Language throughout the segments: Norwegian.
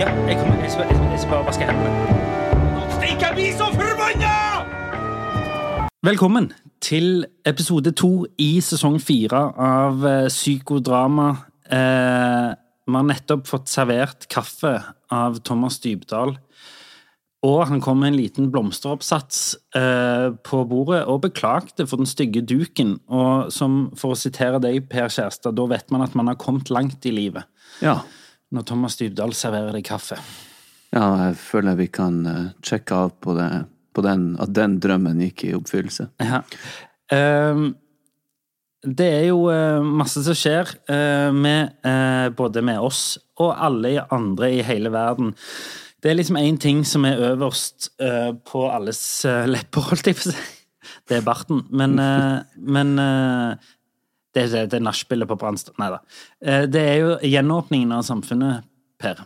Ja, jeg, kommer, jeg, skal, jeg, skal- jeg skal bare vaske hendene. Stikk, jeg blir så forbanna! Velkommen til episode to i sesong fire av eh, Psykodrama. Eh, vi har nettopp fått servert kaffe av Thomas Dybdahl. Og han kom med en liten blomsteroppsats eh, på bordet og beklagte for den stygge duken. Og som, for å sitere deg, Per Kjærstad, da vet man at man har kommet langt i livet. Ja. Når Thomas Dybdahl serverer deg kaffe. ja, jeg føler vi kan eh, sjekke av på, det, på den, at den drømmen gikk i oppfyllelse. Ja. Um, det er jo eh, masse som skjer eh, med, både med oss og alle andre i hele verden. Det er liksom én ting som er øverst på alles lepper, holdt jeg på å si. Det er barten. Men, men det, er det nachspielet på Brannstad. Nei da. Eh, det er jo gjenåpningen av samfunnet, Per.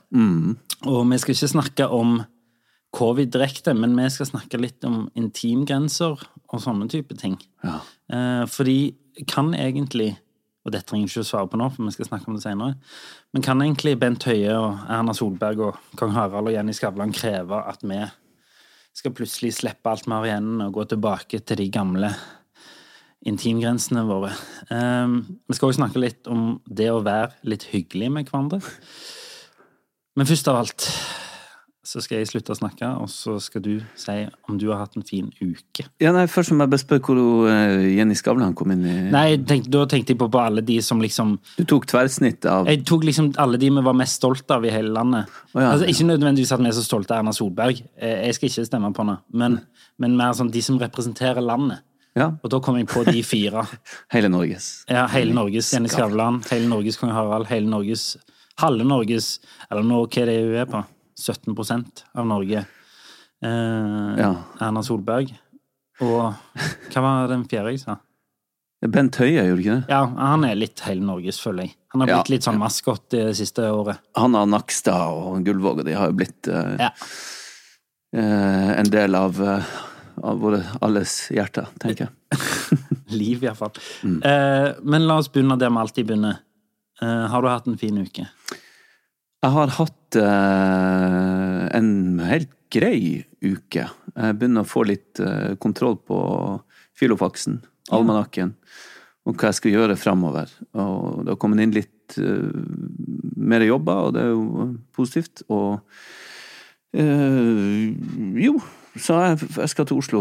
Og vi skal ikke snakke om covid direkte, men vi skal snakke litt om intimgrenser og sånne type ting. Ja. Eh, fordi kan egentlig, og dette trenger jeg ikke å svare på nå, for vi skal snakke om det senere, men kan egentlig Bent Høie og Erna Solberg og kong Harald og Jenny Skavlan kreve at vi skal plutselig slippe alt vi har igjen og gå tilbake til de gamle intimgrensene våre? Um, vi skal også snakke litt om det å være litt hyggelig med hverandre. Men først av alt så skal jeg slutte å snakke, og så skal du si om du har hatt en fin uke. Ja, nei, Først må jeg bare spørre hvor eh, Jenny Skavlan kom inn i Nei, tenk, da tenkte jeg på, på alle de som liksom Du tok tverrsnitt av Jeg tok liksom alle de vi var mest stolte av i hele landet. Oh, ja. altså, ikke nødvendigvis at vi er så stolte av Erna Solberg, Eh, jeg skal ikke stemme på henne, men, men mer sånn de som representerer landet. Ja, Og da kom jeg på de fire. hele Norges. Ja, hele Norges Jenny Skavlan, hele Norges kong Harald, hele Norges Halve Norges Eller nå, hva er det hun er på? 17% av Norge. Eh, Ja. Erna Solberg. Og hva var den fjerde jeg sa? Bent Høie, gjorde du ikke det? Ja, han er litt hele Norges, føler jeg. Han har Ja, blitt litt sånn maskot det siste året. Han og Nakstad og Gullvåg og de har jo blitt eh, Ja. eh, en del av, eh, av våre alles hjerter, tenker jeg. Liv, iallfall. Mm. Eh, men la oss begynne der vi alltid begynner. Eh, har du hatt en fin uke? Jeg har hatt eh, en helt grei uke. Jeg begynner å få litt eh, kontroll på filofaksen, almanakken, og hva jeg skal gjøre framover. Og det har kommet inn litt eh, mer jobber, og det er jo positivt. Og eh, jo, så jeg, skal til Oslo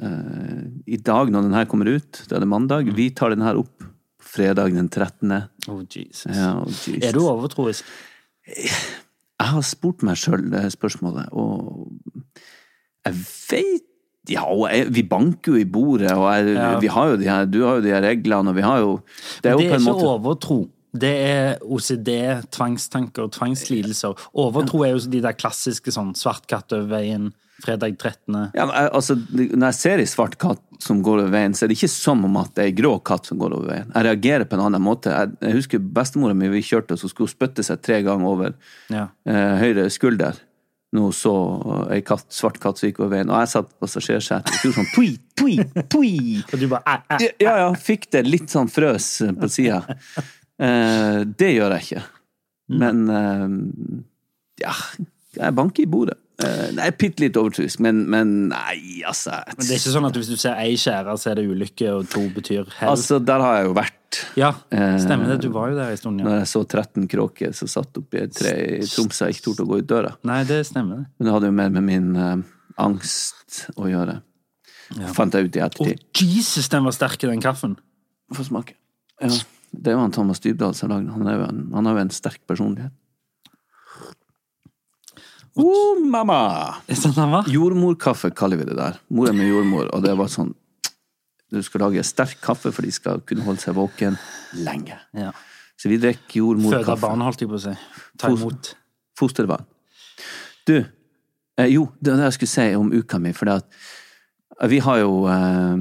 eh, i dag når den her kommer ut. Da er det mandag. Vi tar den her opp fredag den 13. Oh, Jesus. Ja, oh, Jesus. Er du overtroisk? Jeg har spurt meg sjøl det spørsmålet, og jeg veit Ja, og jeg, vi banker jo i bordet, og jeg, Ja. vi har jo de her, du har jo de her reglene, og vi har jo Det er jo Det er ikke måte overtro. Det er OCD, tvangstanker, tvangslidelser. Overtro er jo de der klassiske sånn svart katt over veien, fredag 13. ja, men altså, Når jeg ser ei svart katt som går over veien, så er det ikke som om at det er ei grå katt som går over veien. Jeg reagerer på en annen måte. Jeg, jeg husker bestemora mi, vi kjørte, så skulle hun spytte seg tre ganger over Ja. eh, høyre skulder. Hun så ei katt, svart katt som gikk over veien, og jeg satt på passasjersetet og gjorde sånn tui, tui, tui. Og du bare æ, æ. Ja, ja, fikk det litt sånn frøs på sida. Eh, det gjør jeg ikke. Men eh, ja, jeg banker i bordet. Eh, nei, bitte litt overtroisk, men, men nei, altså Men det er ikke sånn at hvis du ser ei skjære, så er det ulykke, og to betyr hell? Altså, der har jeg jo vært. ja, eh, stemmer det. Du var jo der en stund, ja. Når jeg så 13 kråker som satt oppi et tre i Tromsø jeg ikke torde å gå ut døra. Nei, det stemmer. det. Men det hadde jo mer med min uh, angst å gjøre. Fant jeg ut i ettertid. Å, oh, Jesus, den var sterk, den kaffen. Få smake. Ja. Det er jo han Thomas Dybdahl som har lagd den. Han har jo en sterk personlighet. Oh, mamma! Det den? Jordmorkaffe kaller vi det der. Mor er med jordmor, og det var sånn Du skal lage sterk kaffe, for de skal kunne holde seg våken lenge. Ja. Så vi drikker jordmorkaffe. barn, holdt jeg på å si. Ta imot. Fosterbarn. Du, Eh, jo, det var det jeg skulle si om uka mi. For at eh, vi har jo eh,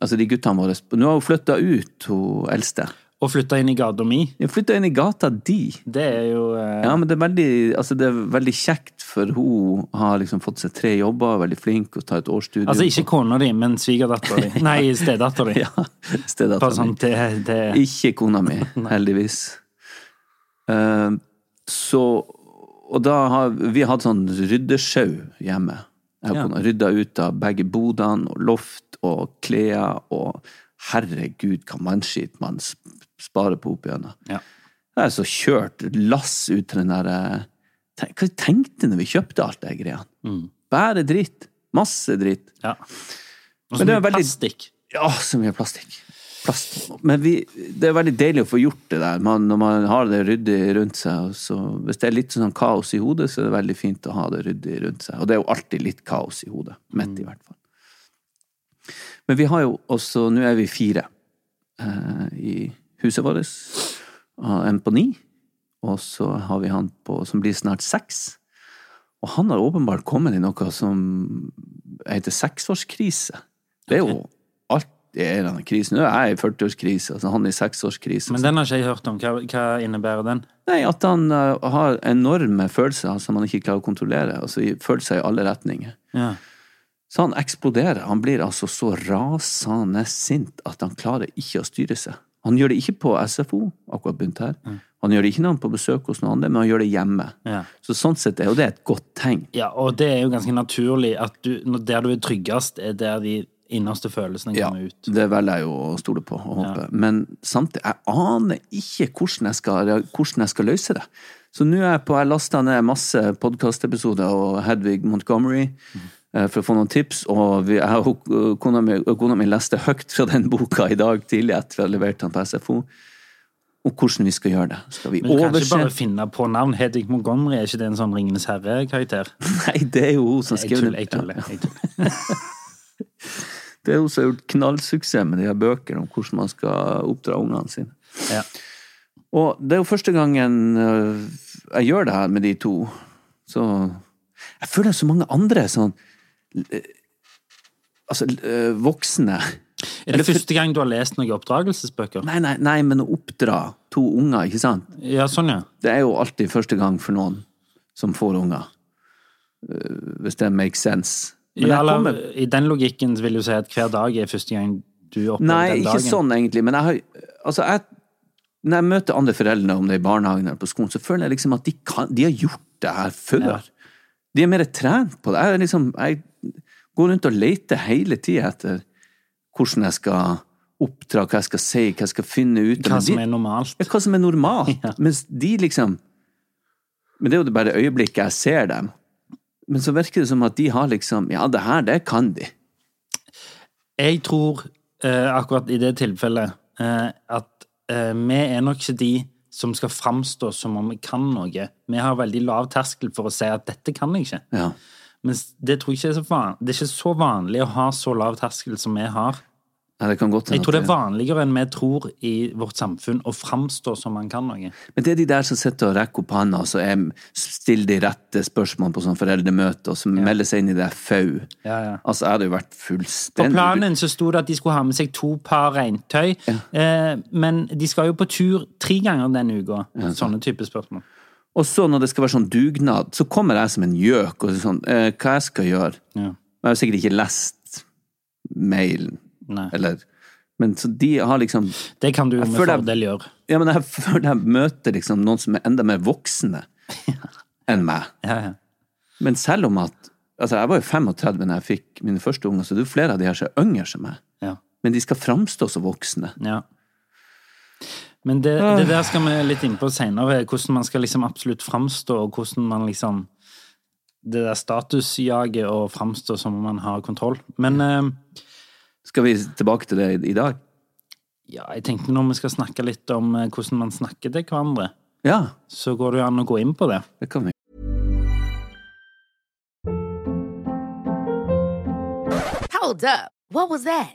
Altså, de guttene våre Nå har hun flytta ut, hun eldste. Og flytta inn i gata mi. Ja, flytta inn i gata di. Det er jo eh, Ja, men det er veldig, altså det er veldig kjekt, for hun har liksom fått seg tre jobber, veldig flink og tar et årsstudium. Altså ikke kona di, men svigerdattera di. Nei, stedattera di. Ja, stedattera sånn, det, det Ikke kona mi, heldigvis. Uh, så Og da har vi hatt sånn ryddesjau hjemme. Jeg har Ja. rydda ut av begge bodene og loft og klær og Herregud, hva mannskitt man sp- sparer på opp igjennom. Ja. Jeg er så kjørt lass ut til den derre Tenk- Hva tenkte når vi kjøpte alt det greiene? Mm. Bare dritt. Masse dritt. ja. Og så mye veldig- plastikk. Ja, så mye plastikk. Plast. Men vi, det er veldig deilig å få gjort det der, man, når man har det ryddig rundt seg. Så hvis det er litt sånn kaos i hodet, så er det veldig fint å ha det ryddig rundt seg. Og det er jo alltid litt kaos i hodet. Midt, i hvert fall. Men vi har jo også Nå er vi fire eh, i huset vårt. En på ni, og så har vi han på, som blir snart seks. Og han har åpenbart kommet i noe som heter seksårskrise. Det er jo alltid en eller annen. Nå er jeg i 40-årskrise, altså han i seksårskrise. Men den har ikke jeg hørt om. Hva, hva innebærer den? Nei, at han uh, har enorme følelser som han ikke klarer å kontrollere. Altså følelser i alle retninger. Ja. Så han eksploderer. Han blir altså så rasende sint at han klarer ikke å styre seg. Han gjør det ikke på SFO, akkurat begynt her. Han gjør det ikke når han er på besøk hos noen andre, men han gjør det hjemme. Ja. Så sånn sett er jo det et godt tegn. ja, og det er jo ganske naturlig at du, der du er tryggest, er der de innerste følelsene Ja, kommer ut. det velger jeg jo å stole på og håpe. Men samtidig, jeg aner ikke hvordan jeg skal, hvordan jeg skal løse det. Så nå er jeg på, jeg lasta ned masse podkastepisoder og Hedvig Montgomery eh, for å få noen tips, og vi, jeg og eh, kona mi, kona mi leste høyt fra den boka i dag tidlig etter vi hadde levert den på SFO, Og hvordan vi skal gjøre det. Skal vi Men du kan ikke bare finne på navn. Hedvig Montgomery, er ikke det en sånn Ringenes herre-karakter? Nei, det er jo hun som skrev tuller, jeg tuller. Jeg tuller. Det er hun som har gjort knallsuksess med de her bøkene om hvordan man skal oppdra ungene sine. Ja. Og det er jo første gangen øh, jeg gjør det her med de to. Så Jeg føler det er så mange andre sånn Altså øh, voksne Er det første gang du har lest noen oppdragelsesbøker? Nei, nei, nei, men å oppdra to unger, ikke sant? Ja, sånn, ja. Det er jo alltid første gang for noen som får unger. Øh, Hvis det makes sense. Men ja kommer- I den logikken vil du si at hver dag er første gang du opplever Nei, den ikke sånn egentlig, men jeg har Altså, jeg Når jeg møter andre foreldre, om det er i barnehagen eller på skolen, så føler jeg liksom at de, kan, de har gjort det her før. Ja. De er mer trent på det. Jeg, liksom, jeg går rundt og leter hele tida etter hvordan jeg skal oppdra, hva jeg skal si, hva jeg skal finne ut. Hva som er normalt. ja, hva som er normalt. Ja. Mens de liksom Men det er jo bare øyeblikket jeg ser dem. Men så virker det som at de har liksom Ja, det her, det kan de. Jeg tror eh, akkurat i det tilfellet eh, at eh, vi er nok ikke de som skal framstå som om vi kan noe. Vi har veldig lav terskel for å si at 'dette kan jeg ikke'. Ja. Men det ikke er så van Det er ikke så vanlig å ha så lav terskel som vi har. ja, det kan godt Jeg tror det er vanligere enn vi tror i vårt samfunn å framstå som man kan noe. Men det er de der som sitter og rekker opp hånda og er- stiller de rette spørsmålene på sånn foreldremøte, og som melder seg inn i det FAU. Ja, ja. Altså, jeg hadde jo vært fullstendig På planen så sto det at de skulle ha med seg to par regntøy, eh, men de skal jo på tur tre ganger denne uka. Sånne type spørsmål. Og så når det skal være sånn dugnad, så kommer jeg som en gjøk og sånn eh, Hva jeg skal gjøre? Ja. Jeg har sikkert ikke lest mailen, Nei. eller Men så de har liksom Det kan du jo med fordel gjøre. Ja, men jeg føler jeg møter liksom noen som er enda mer voksne enn meg. Ja, ja. Men selv om at Altså, jeg var jo 35 da jeg fikk mine første unger, så det er jo flere av de her som er yngre som meg. ja. Men de skal framstå som voksne. Ja. Men det, det der skal vi litt inn på seinere, hvordan man skal liksom absolutt framstå, og hvordan man liksom Det der statusjaget og framstå som om man har kontroll. Men eh, Skal vi tilbake til det i, i dag? ja, jeg tenkte når vi skal snakke litt om eh, hvordan man snakker til hverandre, Ja, så går det jo an å gå inn på det. det kan vi. Hold up. What was that?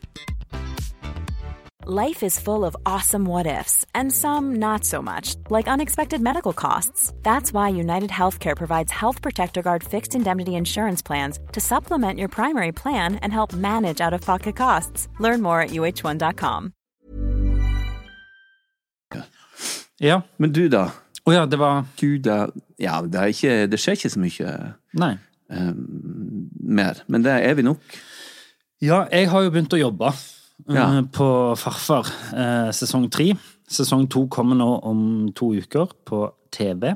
Life is full of awesome what ifs, and some not so much, like unexpected medical costs. That's why United Healthcare provides Health Protector Guard fixed indemnity insurance plans to supplement your primary plan and help manage out of pocket costs. Learn more at uh1.com. Ja. Men du, da? Å ja, det var Du, da Ja, det, er ikke, det skjer ikke så mye Nei. eh, mer. Men det er vi nok. Ja, jeg har jo begynt å jobbe Ja. på Farfar eh, sesong tre. Sesong to kommer nå om to uker på TV.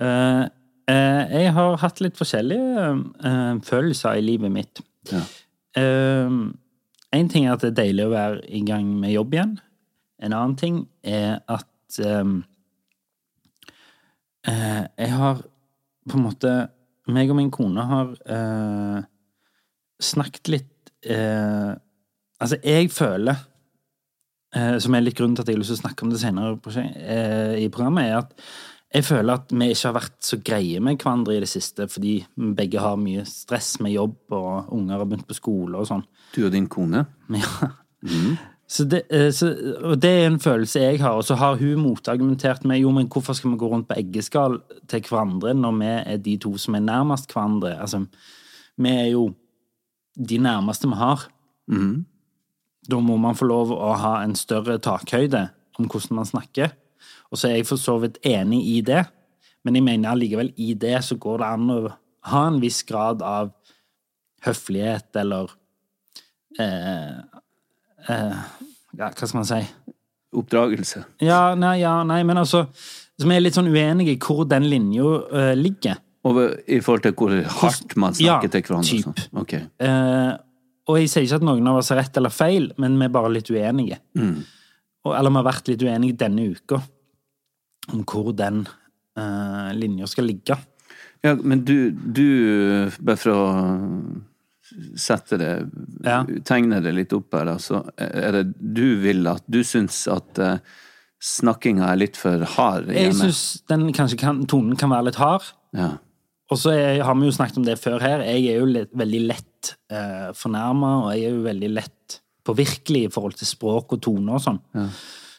Eh, eh, jeg har hatt litt forskjellige eh, følelser i livet mitt. Ja. En ting er at det er deilig å være i gang med jobb igjen. En annen ting er at eh, eh, jeg har på en måte meg og min kone har eh, snakket litt eh, Altså, jeg føler eh, Som er litt grunnen til at jeg har lyst til å snakke om det senere eh, i programmet, er at jeg føler at vi ikke har vært så greie med hverandre i det siste, fordi vi begge har mye stress med jobb, og unger har begynt på skole og sånn. Du og din kone. Ja. Så det, eh, så, og det er en følelse jeg har. Og så har hun motargumentert med jo, men hvorfor skal vi gå rundt på eggeskall til hverandre når vi er de to som er nærmest hverandre? Altså, vi er jo de nærmeste vi har. Da må man få lov å ha en større takhøyde om hvordan man snakker. Og så er jeg for så vidt enig i det, men jeg mener allikevel i det så går det an å ha en viss grad av høflighet eller eh, eh, ja, Hva skal man si? Oppdragelse. Ja, nei, ja, nei, men altså Som er litt sånn uenig i hvor den linja eh, ligger. Over, I forhold til hvor hardt man Ja, snakker til hverandre. Ja, typ. Okay. Ok. Eh, og jeg sier ikke at noen av oss har rett eller feil, men vi er bare litt uenige. Og, eller vi har vært litt uenige denne uka om hvor den uh, linja skal ligge. Ja, men du, du Bare for å sette det Ja. Tegne det litt opp her, altså. Er det du vil at Du syns at uh, snakkinga er litt for hard Hjemme. Jeg syns den kanskje kan, tonen kan være litt hard. Ja. Og så har vi jo snakket om det før her. Jeg er jo litt, veldig lett eh, fornærma, og jeg er jo veldig lett påvirkelig i forhold til språk og tone og sånn.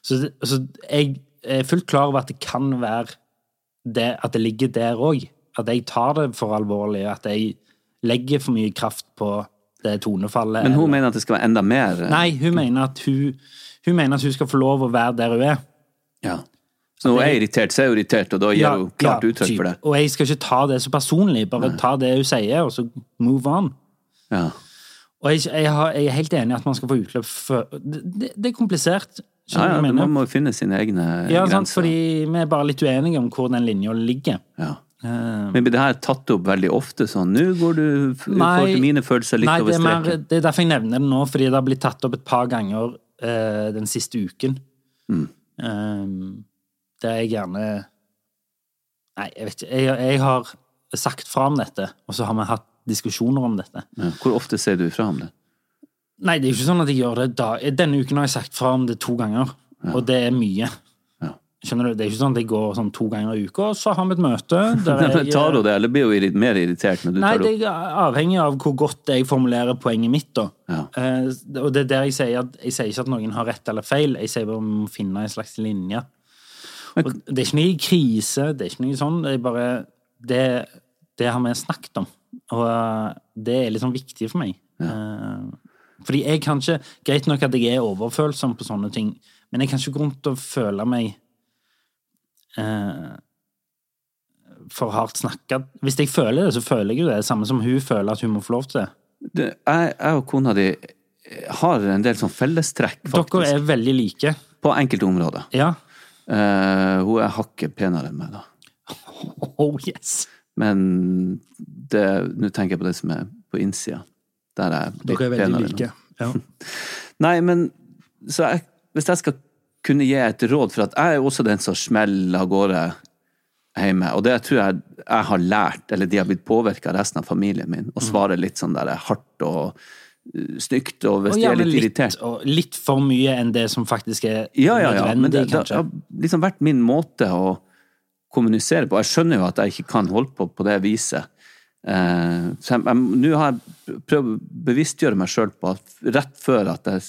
Så, så jeg er fullt klar over at det kan være det, at det ligger der òg. At jeg tar det for alvorlig. At jeg legger for mye kraft på det tonefallet. Men hun eller- mener at det skal være enda mer eh, Nei, hun mener at hun, hun mener at hun skal få lov å være der hun er. Ja. Så når hun er irritert, så er hun irritert, og da gir hun klart ja, uttrykk for det. Og jeg skal ikke ta det så personlig. Bare ta det hun sier, og så move on. Ja. Og jeg, jeg, har, jeg er helt enig i at man skal få utløp for Det, det, er komplisert. Ja, ja, man må finne sine egne Ja, sant, fordi vi er bare litt uenige om hvor den linja ligger. Ja. Eh, Men blir det her tatt opp veldig ofte sånn Nå går du Nei, til mine følelser litt Nei, over det er, mer, det er derfor jeg nevner det nå, fordi det har blitt tatt opp et par ganger uh, den siste uken. Mm. Eh, der jeg gjerne Nei, jeg vet ikke. Jeg, jeg har sagt fra om dette, og så har vi hatt diskusjoner om dette. Ja. Hvor ofte sier du fra om det? Nei, det er jo ikke sånn at jeg gjør det da. Denne uken har jeg sagt fra om det to ganger, og det er mye. Ja. Skjønner du? Det er ikke sånn at jeg går sånn to ganger i uka, og så har vi et møte der jeg tar du det, eller blir du mer irritert når du Nei, tar det det er avhengig av hvor godt jeg formulerer poenget mitt, da. Ja. Eh, og det er der jeg sier at jeg sier ikke at noen har rett eller feil, jeg sier bare om må finne en slags linje. Og det er ikke noe krise, det er ikke noe sånn, det er bare Det, det har vi snakket om, og eh, det er sånn viktig for meg. Ja. fordi jeg kan ikke Greit nok at jeg er overfølsom på sånne ting, men jeg kan ikke gå rundt og føle meg eh, for hardt snakka. Hvis jeg føler det, så føler jeg jo det. Det samme som hun føler at hun må få lov til det. Det, jeg, jeg og kona di har en del sånn fellestrekk, faktisk. Dere er veldig like. På enkelte områder. Ja. Eh, hun er hakket penere enn meg, da. Oh yes. Men Nå tenker jeg på det som er på innsida. Der er jeg litt er penere. like. Ja. Nei, men så jeg, hvis jeg skal kunne gi et råd, for at jeg er jo også den som smeller av gårde hjemme, og det tror jeg jeg har lært, eller de har blitt påvirka av resten av familien min, Mm. å svare litt sånn der hardt og uh, stygt, og hvis Og de er litt litt, irritert og litt for mye enn det som faktisk er Ja, ja, ja, men nødvendig, det, det kanskje. har liksom vært min måte å kommunisere på. Jeg skjønner jo at jeg ikke kan holde på på det viset. Uh, så Nå har jeg prøvd å bevisstgjøre meg sjøl på at rett før at jeg,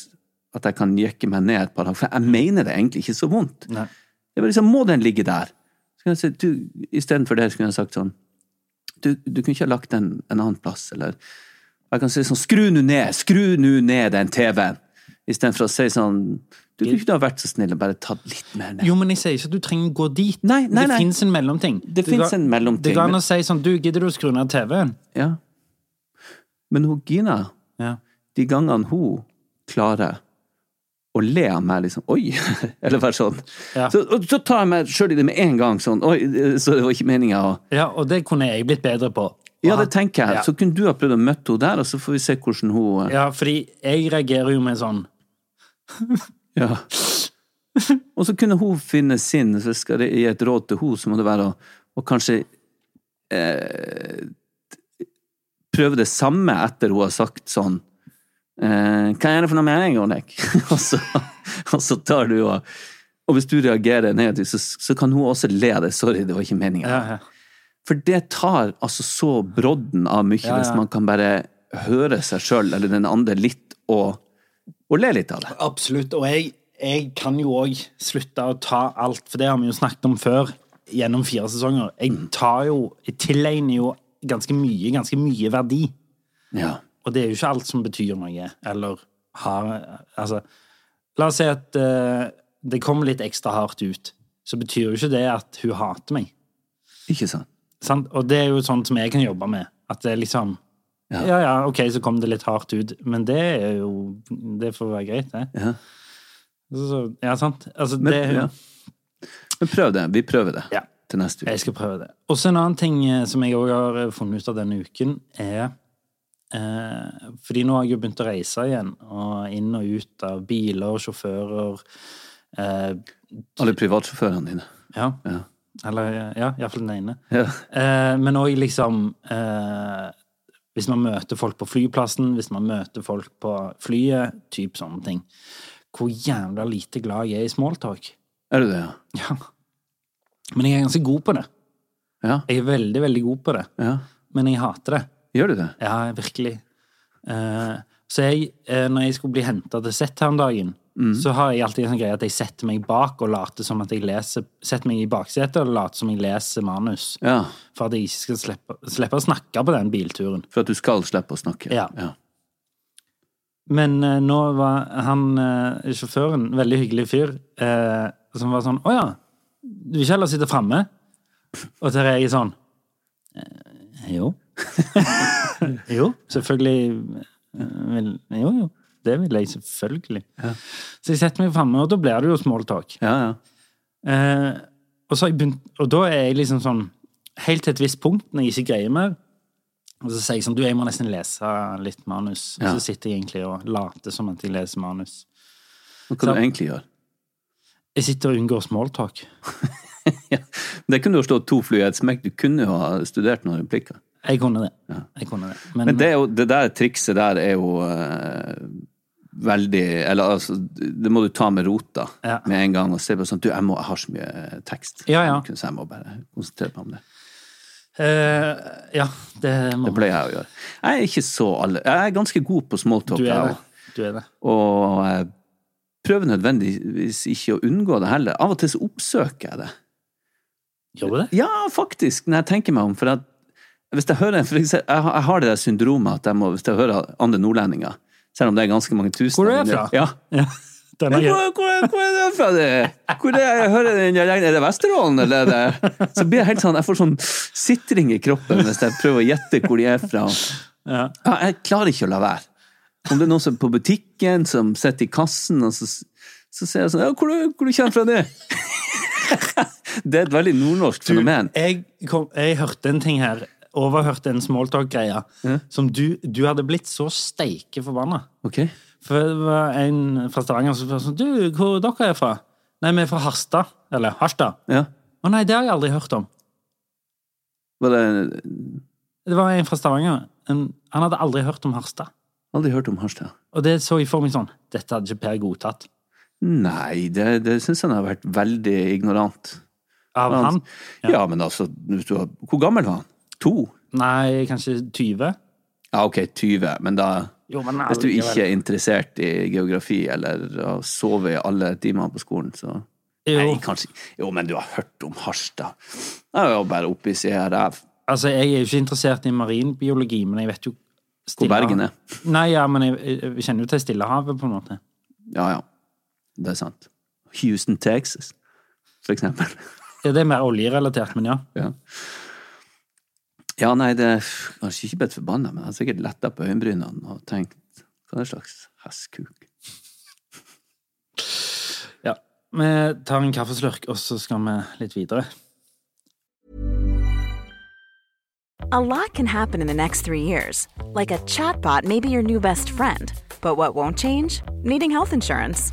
at jeg kan jekke meg ned et par dager, for jeg mener det egentlig ikke så vondt. Nei. Det var liksom, Må den ligge der? Så si, Istedenfor det skulle jeg sagt sånn du, du kunne ikke ha lagt den en annen plass, eller Jeg kan si sånn Skru nå ned! Skru nå ned den TV-en! Istedenfor å si sånn Du kunne ikke vært så snill og bare tatt litt mer ned. Jo, men jeg sier ikke at du trenger å gå dit. Nei, nei, nei. det fins en mellomting. Det finnes en mellomting, Det går an å si sånn Du, gidder du å skru ned TV-en? Ja. Men hun Gina, Ja. de gangene hun klarer å le av meg, liksom Oi! Eller være sånn. Ja. Så, og så tar jeg meg sjøl i det med en gang, sånn Oi, så det var ikke meninga å ja, og det kunne jeg blitt bedre på. Ja, det tenker jeg. Ja. Så kunne du ha prøvd å møte henne der, og så får vi se hvordan hun Ja, fordi jeg reagerer jo med sånn Ja. Og så kunne hun finne sin, så skal jeg gi et råd til henne, så må det være å, å kanskje eh, prøve det samme etter hun har sagt sånn eh, Hva er det for noe deg, Oleg? og, så, og så tar du og Og hvis du reagerer negativt, så, så kan hun også le av det. Sorry, det var ikke meninga. ja, ja. For det tar altså så brodden av mye, Ja, ja. hvis man kan bare høre seg sjøl eller den andre litt, og, og le litt av det. Absolutt. Og jeg, jeg kan jo òg slutte å ta alt, for det har vi jo snakket om før, gjennom fire sesonger. Jeg tar jo Jeg tilegner jo ganske mye, ganske mye verdi. Ja. Og det er jo ikke alt som betyr noe, eller har Altså, la oss si at uh, det kommer litt ekstra hardt ut. Så betyr jo ikke det at hun hater meg. Ikke sant? Sant? Og det er jo sånt som jeg kan jobbe med. At det er liksom Ja. Ja, ja, ok, så kom det litt hardt ut, men det er jo Det får være greit, det. Ja. Så, ja, sant? Altså, Men, det ja. Men prøv det. Vi prøver det Ja. til neste uke. Jeg skal prøve det. Og så en annen ting eh, som jeg òg har eh, funnet ut av denne uken, er eh, Fordi nå har jeg jo begynt å reise igjen, og inn og ut av biler, sjåfører eh, Alle privatsjåførene dine. Ja. Ja. Eller ja, iallfall den ene. Ja. Eh, men òg liksom eh, Hvis man møter folk på flyplassen, hvis man møter folk på flyet, typ sånne ting. Hvor jævla lite glad jeg er i smalltalk. Er du det, ja? Ja. Men jeg er ganske god på det. Ja. Jeg er veldig, veldig god på det. ja. Men jeg hater det. Gjør du det? Ja, virkelig. Eh, så jeg, eh, når jeg skulle bli henta til sett her om dagen, så har jeg alltid en sånn greie at jeg setter meg bak og later som at jeg leser Setter meg i baksetet og later som jeg leser manus. Ja. For at jeg ikke skal slippe, slippe å snakke på den bilturen. For at du skal slippe å snakke? Ja. ja. Men uh, nå var han uh, sjåføren, veldig hyggelig fyr, uh, som var sånn Å ja, du vil ikke heller sitte framme? Og så er jeg sånn Jo. jo, selvfølgelig vil, Jo, jo. Det vil jeg selvfølgelig. Så jeg setter meg framme, og da blir det jo smalltalk. Ja, ja. Eh, og, så begynt, og da er jeg liksom sånn Helt til et visst punkt, når jeg ikke greier mer, og så sier jeg sånn Du, jeg må nesten lese litt manus. Og så sitter jeg egentlig og later som at jeg leser manus. Hva kan Så- du egentlig gjøre? Jeg sitter og unngår smalltalk. ja. Det kunne jo slått to fly i et smekk. Du kunne jo ha studert noen replikker. Jeg kunne det. Jeg kunne det. Men, Men det, jo, det der trikset der er jo eh, veldig Eller altså, det må du ta med rota Ja. med en gang og se på sånn Du, jeg, må, jeg har så mye tekst. Ja, ja. Så jeg må bare konsentrere meg om det. Uh, ja, det må Det pleier jeg å gjøre. Jeg er ikke så alle Jeg er ganske god på smalltalk. Du er det. Du er det. Og jeg prøver nødvendigvis ikke å unngå det heller. Av og til så oppsøker jeg det. Gjør du det? Ja, faktisk, når jeg tenker meg om. For at hvis jeg hører for eksempel, Jeg har det der syndromet at jeg må, hvis jeg hører andre nordlendinger, selv om det er ganske mange tusen Hvor er jeg fra? Ja. Ja. Hvor, hvor, hvor er du fra? Det? Hvor er jeg hører den dialekten? Er det Vesterålen, eller er det Så blir jeg helt sånn Jeg får sånn sitring i kroppen hvis jeg prøver å gjette hvor de er fra. Ja. Ja, jeg klarer ikke å la være. Om det er noen som er på butikken, som sitter i kassen, og så, så ser jeg sånn Ja, hvor, hvor du kommer fra det? det er et veldig nordnorsk fenomen. Jeg, kom, jeg hørte en ting her. Overhørte en smalltalk-greie. Som du, du hadde blitt så steike forbanna. Okay. For det var en fra Stavanger som var sånn Du, hvor dere er fra? Nei, vi er fra Harstad. Eller Harstad. Ja. Å nei, det har jeg aldri hørt om. Var det Det var en fra Stavanger. En, han hadde aldri hørt om Harstad. Aldri hørt om Harstad. Og det så jeg for meg sånn Dette hadde ikke Per godtatt. Nei, det, det syns han har vært veldig ignorant. Av han? Ja, men altså Hvor gammel var han? To? Nei, kanskje 20? Ja, ok, 20, men da Jo, men Hvis du ikke er interessert i geografi eller har sovet i alle timene på skolen, så Jo. Nei, kanskje Jo, men du har hørt om Harstad. Jeg jo bare oppe i CRF. Altså, jeg er jo ikke interessert i marinbiologi, men jeg vet jo Hvor Bergen er. Nei, ja, men jeg, jeg kjenner jo til Stillehavet, på en måte. Ja, ja. Det er sant. Houston, Texas, for eksempel. Ja, det er mer oljerelatert, men ja. Ja. Ja, nei, det er Kanskje ikke blitt forbanna, men jeg har sikkert letta på øyenbrynene og tenkt hva er det slags hestkuk? ja. Vi tar en kaffeslurk, og så skal vi litt videre. A lot can happen in the next three years. Like a chatbot may be your new best friend. But what won't change? Needing health insurance.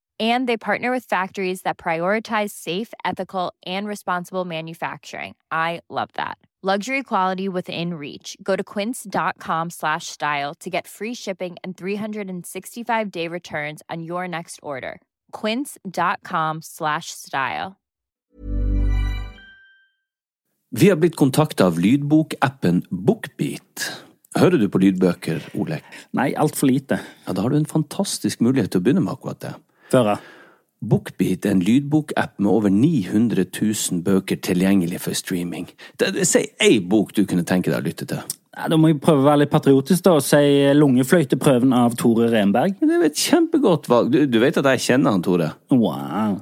And they partner with factories that prioritize safe, ethical, and responsible manufacturing. I love that. Luxury quality within reach. Go to quince.com slash style to get free shipping and 365 day returns on your next order. Quince.com slash style. Vi har blitt kontakta av lydbokappen Bookbeat. Hører du på lydbøker, Olek? Nei, altfor lite. Ja, da har du en fantastisk mulighet til å begynne med akkurat det. Føre. Bookbeat er en lydbokapp med over 900 000 bøker tilgjengelig for streaming. Si ei bok du kunne tenke deg å lytte til. Ja, da må jeg prøve å være litt patriotisk da, og si Lungefløyteprøven av Tore Renberg. Det er jo et kjempegodt valg. Du, du vet at jeg kjenner han, Tore? Wow.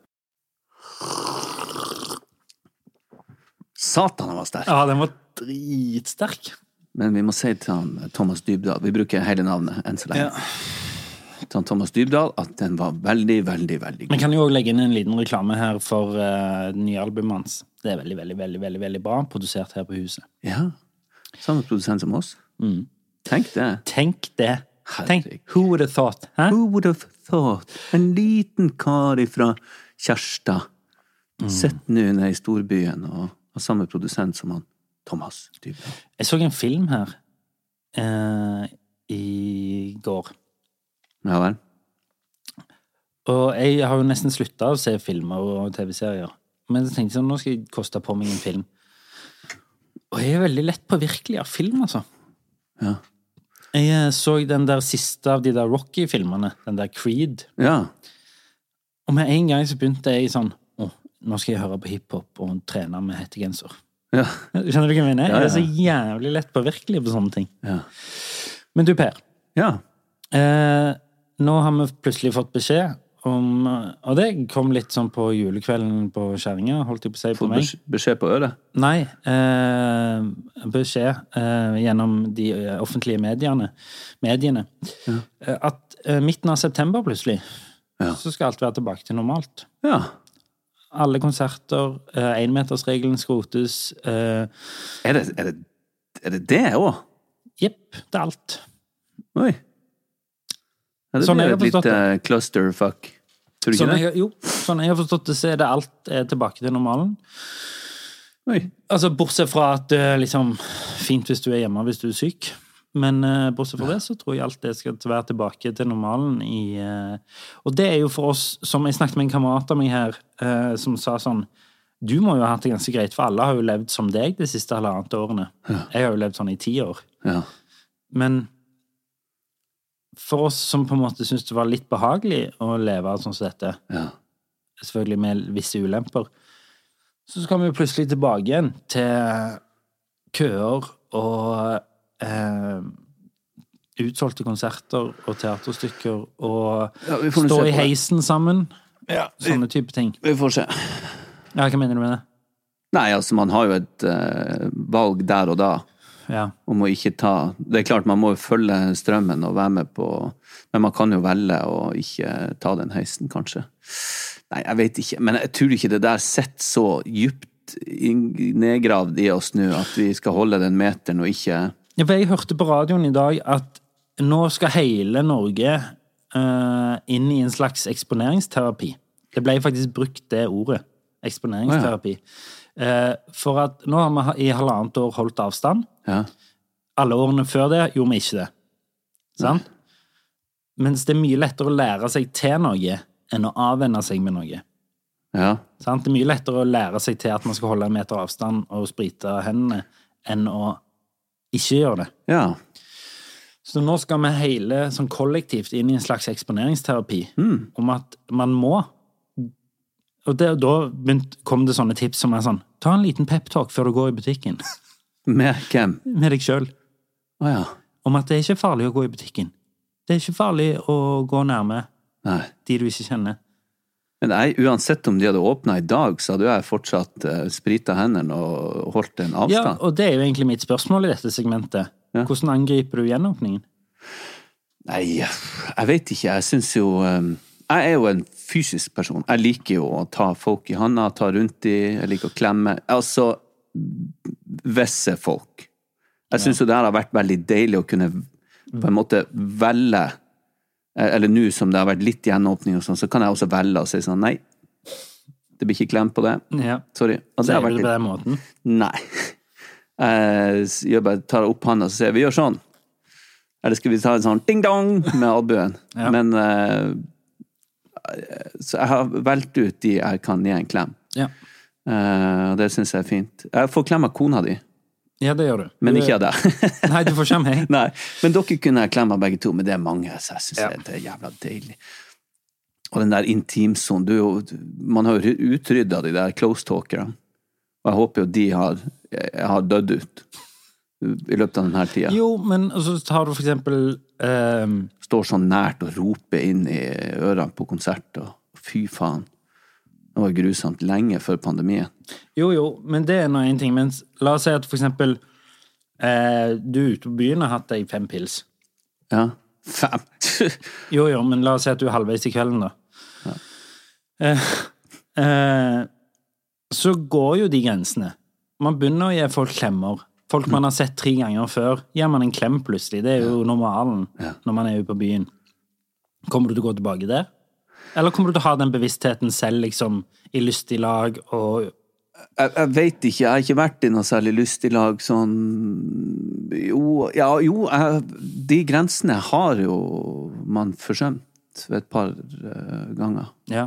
Satan, han var sterk. Ja, den var dritsterk. Men vi må si til han Thomas Dybdahl Vi bruker hele navnet enn så lenge. Til han Thomas Dybdahl at den var veldig, veldig, veldig Vi god. kan jo også legge inn en liten reklame her for uh, det nye albumet hans. Det er veldig, veldig, veldig, veldig, veldig bra. Produsert her på huset. Ja. Samme produsent som oss. Tenk det. Tenk det. Tenk, Who would have thought? Hæ? Who would have thought? En liten kar ifra Kjærstad sitter nå i storbyen og har samme produsent som han Thomas Dybdahl. Jeg så en film her eh, i går. Ja vel? Og jeg har jo nesten slutta å se filmer og TV-serier. Men jeg tenkte sånn, nå skal jeg koste på meg en film. Og jeg er veldig lett påvirkelig av film, altså. Ja. Jeg eh, så den der siste av de der Rocky-filmene, den der Creed. Ja. Og med en gang så begynte jeg sånn nå skal jeg høre på hiphop og trene med hettegenser. Ja. Skjønner du hva jeg mener? Ja, ja. Jeg er så jævlig lett påvirkelig på sånne ting. Ja. Men du, Per. ja. Eh, nå har vi plutselig fått beskjed om Og det kom litt sånn på julekvelden på kjerringa, holdt jeg på å si på meg. beskjed på øret? Nei, eh, beskjed eh, gjennom de eh, offentlige mediene, mediene Ja. at eh, midten av september plutselig Ja. så skal alt være tilbake til normalt. Ja. Alle konserter, eh, énmetersregelen skrotes. Eh, Er det er det, er det det òg? Jepp, det er alt. Oi. Ja, det Sånn blir et lite clusterfuck. Tror du Sånn ikke det? jeg, jo, sånn jeg har forstått det, så er det alt er tilbake til normalen. Oi. Altså, Bortsett fra at det er liksom fint hvis du er hjemme hvis du er syk. Men uh, bortsett fra det, så tror jeg alt det skal være tilbake til normalen i uh, Og det er jo for oss, som jeg snakket med en kamerat av meg her, uh, som sa sånn Du må jo ha hatt det ganske greit, for alle har jo levd som deg de siste halvannet årene. Jeg har jo levd sånn i ti år. Ja. Men for oss som på en måte syns det var litt behagelig å leve sånn som dette, ja. selvfølgelig med visse ulemper, så skal vi jo plutselig tilbake igjen til køer og eh, utsolgte konserter og teaterstykker og Ja, vi stå i heisen sammen. Ja, Sånne type ting. Vi får se. Ja, hva mener du med det? Nei, altså, man har jo et uh, valg der og da Ja. om å ikke ta Det er klart, man må jo følge strømmen og være med på Men man kan jo velge å ikke ta den heisen, kanskje. Nei, jeg vet ikke. Men jeg tror ikke det der sitter så djupt nedgravd i oss nå at vi skal holde den meteren og ikke jeg hørte på radioen i dag at nå skal hele Norge uh, inn i en slags eksponeringsterapi. Det ble faktisk brukt det ordet. Eksponeringsterapi. Eh, for at nå har vi i halvannet år holdt avstand. Ja. Alle årene før det gjorde vi ikke det. Sant? Mens det er mye lettere å lære seg til noe enn å avvenne seg med noe. ja. Sant? Det er mye lettere å lære seg til at man skal holde en meter avstand og sprite hendene, enn å ikke gjør det. ja. Så nå skal vi hele sånn kollektivt inn i en slags eksponeringsterapi om at man må Og det, da begynt, kom det sånne tips som er sånn Ta en liten peptalk før du går i butikken. Med hvem? Med deg sjøl. Oh, ja. Om at det er ikke farlig å gå i butikken. Det er ikke farlig å gå nærme Nei. de du ikke kjenner. Men jeg, uansett om de hadde åpna i dag, så hadde jeg fortsatt uh, sprita hendene og holdt en avstand. Ja, og det er jo egentlig mitt spørsmål i dette segmentet. Ja. Hvordan angriper du gjenåpningen? Nei, jeg vet ikke. Jeg syns jo um, Jeg er jo en fysisk person. Jeg liker jo å ta folk i handa, ta rundt de, jeg liker å klemme. Altså visse folk. Jeg syns jo det har vært veldig deilig å kunne på en måte velge eh, Eller nå som det har vært litt gjenåpning og sånn, så kan jeg også velge å si sånn Nei, det blir ikke klem på det. Ja. Sorry. Og Sier du det på den måten? Nei. Jeg bare, tar opp hånda og sier vi gjør sånn. Eller skal vi ta en sånn ding-dong med albuen? Ja. Men eh, Så jeg har valgt ut de jeg kan gi en klem. Ja. Eh, Og det syns jeg er fint. Jeg får klem av kona di, ja, det gjør du. men Du- ikke av deg. Nei, du får kjenne meg. Nei, Men dere kunne klemme begge to, men det er mange, så jeg syns Ja. det er jævla deilig. Og den der intimsonen du Man har jo utrydda de der close talkerne. Og jeg håper jo de har, har dødd ut i løpet av denne tida. Jo, men så tar du for eksempel um... Står sånn nært og roper inn i ørene på konsert, og fy faen. Det var grusomt lenge før pandemien. Jo, jo, men det er nå én ting. Men la oss si at for eksempel eh, du ute på byen har hatt deg fem pils. Ja. Fem. Jo, jo, men la oss si at du er halvveis i kvelden, da. Eh, eh, så går jo de grensene. Man begynner å gi folk klemmer. Folk man har sett tre ganger før, gir man en klem plutselig. Det er jo normalen Ja. når man er ute på byen. Kommer du til å gå tilbake der? Eller kommer du til å ha den bevisstheten selv, liksom, i lystig lag og Jeg, jeg veit ikke, jeg har ikke vært i noe særlig lystig lag sånn Jo, ja, jo jeg, de grensene har jo man forsømt ved et par uh, ganger. Ja.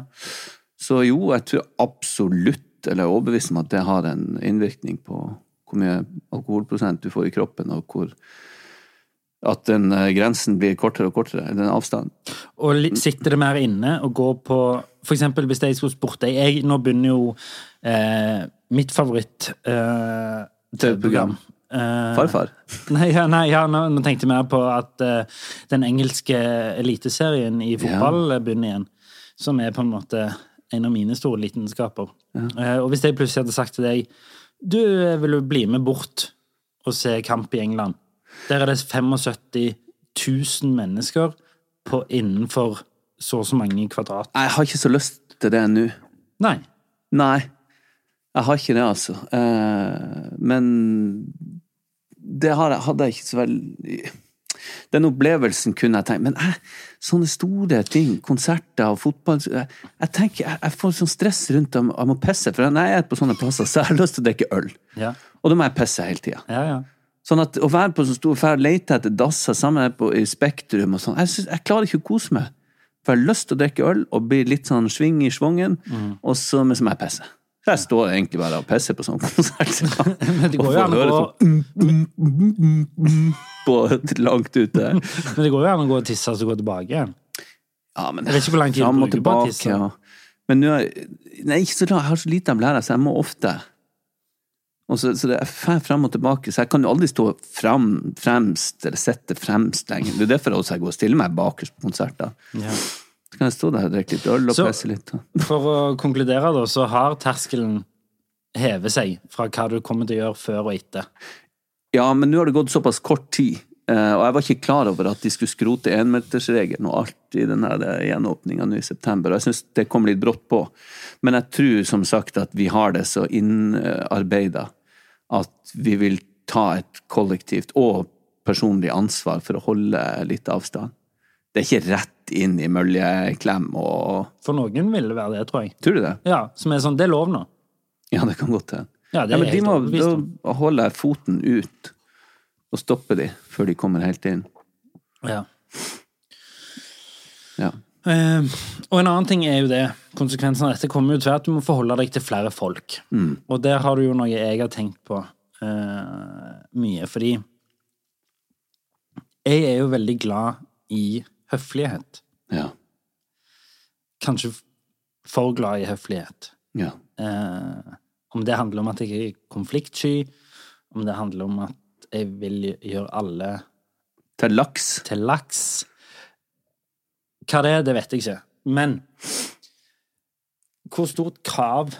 Så jo, jeg tror absolutt, eller er overbevist om at det har en innvirkning på hvor mye alkoholprosent du får i kroppen, og hvor At den eh, grensen blir kortere og kortere, den avstanden. Og sitter det mer inne og går på eksempel hvis jeg skulle spurt deg jeg, Nå begynner jo eh, mitt favoritt eh, TV-program. Eh, Farfar. Nei, ja, nei, ja nå, nå tenkte jeg mer på at eh, den engelske eliteserien i fotball eh, begynner igjen. Som er på en måte en av mine store lidenskaper. Eh, og hvis jeg plutselig hadde sagt til deg Du vil jo bli med bort og se kamp i England. Der er det 75 000 mennesker på, innenfor så og så mange kvadrat. Jeg har ikke så lyst til det nå. Nei. Nei, jeg har ikke det, altså. Eh, men det hadde jeg ikke så veldig Den opplevelsen kunne jeg tenkt Men jeg, sånne store ting, konserter og fotball Jeg, jeg tenker, jeg, jeg får sånn stress rundt om jeg må pisse, for når jeg er på sånne plasser, så har jeg lyst til å drikke øl. Ja, Og da må jeg pisse hele tida. ja. ja. Sånn at å være på så stor ferd, lete etter dasser sammen på, i Spektrum og sånn jeg, synes- jeg klarer ikke å kose meg. For jeg har lyst til å drikke øl og bli litt sånn sving i svongen, og så må jeg pisse. Så jeg står egentlig bare og pisser på sånn konsert. Men det går jo an å gå, sånn mm, mm, mm, mm, mm, på langt ute. men det går jo an å gå og tisse og så gå tilbake igjen. Ja, men Jeg vet ikke hvor lang tid du bruker på å tisse. ja. Men nå Nei, ikke så langt. Jeg har så lite av blæra, så jeg må ofte. Så, så det er fær frem og tilbake, så jeg kan jo aldri stå frem, fremst eller sitte fremst lenger. Det er derfor også jeg går og stiller meg bakerst på konserter. Ja. Så kan jeg stå der og drikke litt øl og Så- presse litt. For å konkludere, da, så har terskelen hevet seg fra hva du kommer til å gjøre før og etter. Ja, men nå har det gått såpass kort tid, og jeg var ikke klar over at de skulle skrote enmetersregelen og alt i den her gjenåpninga nå i september, og jeg syns det kom litt brått på. Men jeg tror som sagt at vi har det så innarbeida at vi vil ta et kollektivt og personlig ansvar for å holde litt avstand. Det er ikke rett inn i møljeklem og For noen vil det være det, tror jeg. Tror du det? Ja, Som er sånn Det er lov nå. Ja, det kan godt hende. Ja, Ja, men de må, da holder jeg foten ut og stopper de før de kommer helt inn. Ja. Ja. Eh, og en annen ting er jo det, konsekvensen av dette kommer jo til at du må forholde deg til flere folk. Mm. Og der har du jo noe jeg har tenkt på eh, mye, fordi jeg er jo veldig glad i høflighet. Ja. Kanskje for glad i høflighet. ja. Eh, om det handler om at jeg er konfliktsky, om det handler om at jeg vil gjøre alle Til laks. til laks. Hva det er, det vet jeg ikke. Men hvor stort krav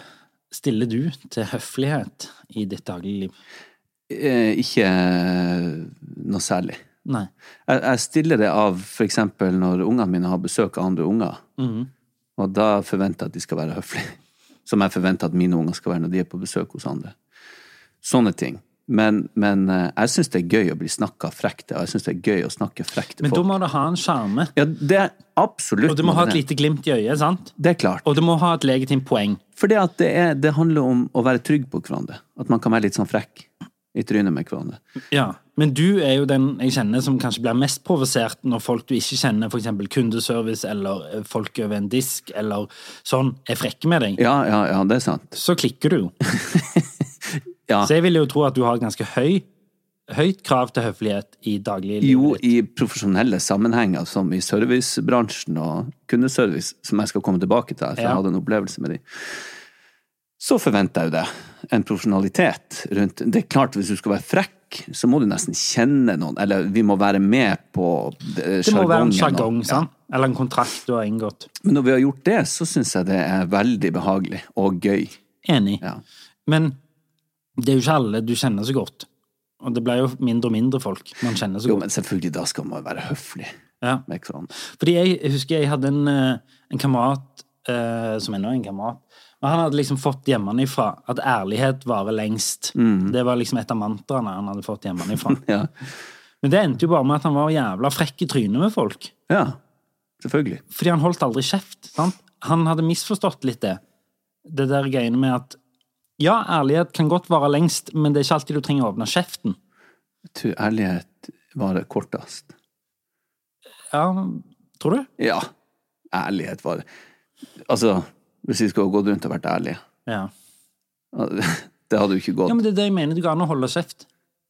stiller du til høflighet i ditt dagligliv? Eh, ikke noe særlig. Nei. Jeg, jeg stiller det av eksempel når ungene mine har besøk av andre unger. Mm. Og da forventer jeg at de skal være høflige. Som jeg forventer at mine unger skal være når de er på besøk hos andre. Sånne ting. Men, men eh, jeg syns det er gøy å bli snakka frekt til, og jeg syns det er gøy å snakke frekt til Men da må det ha en sjarme. Ja, det er absolutt Og du må ha et lite glimt i øyet, sant? Det er klart. Og du må ha et legitimt poeng. For det, det handler om å være trygg på hverandre. At man kan være litt sånn frekk i trynet med hverandre. Ja, Men du er jo den jeg kjenner som kanskje blir mest provosert når folk du ikke kjenner, f.eks. kundeservice eller eh, folk over en disk eller sånn, er frekke med deg. Ja, ja, ja, det er sant. Så klikker du jo. Ja. Så jeg vil jo tro at du har et ganske høy, høyt krav til høflighet i dagliglivet. Jo, i profesjonelle sammenhenger, som i servicebransjen og kundeservice, som jeg skal komme tilbake til, for Ja. jeg hadde en opplevelse med de, så forventer jeg jo det. En profesjonalitet rundt Det er klart, hvis du skal være frekk, så må du nesten kjenne noen, eller vi må være med på sjargongen. Det må være en sjargong, ja. Eller en kontrakt du har inngått. Men når vi har gjort det, så syns jeg det er veldig behagelig og gøy. Enig. Ja. Men det er jo ikke alle du kjenner så godt. Og det blir jo mindre og mindre folk man kjenner så godt. Jo, men selvfølgelig, da skal man være høflig Ja. Fordi jeg, jeg husker jeg hadde en, eh, en kamerat eh, som ennå er en kamerat. Og han hadde liksom fått hjemmefra at ærlighet varer lengst. Det var liksom et av mantraene han hadde fått hjemmefra. Ja. Men det endte jo bare med at han var jævla frekk i trynet med folk. ja, selvfølgelig. Fordi han holdt aldri kjeft. Sant? Han hadde misforstått litt det. Det der greiene med at ja, ærlighet kan godt vare lengst, men det er ikke alltid du trenger å åpne kjeften. Jeg tror ærlighet varer kortest. Ja, tror du? Ja, ærlighet varer Altså, hvis vi skulle gått rundt og vært ærlige Ja. Det hadde jo ikke gått. Ja, men det er det jeg mener. Det går an å holde kjeft.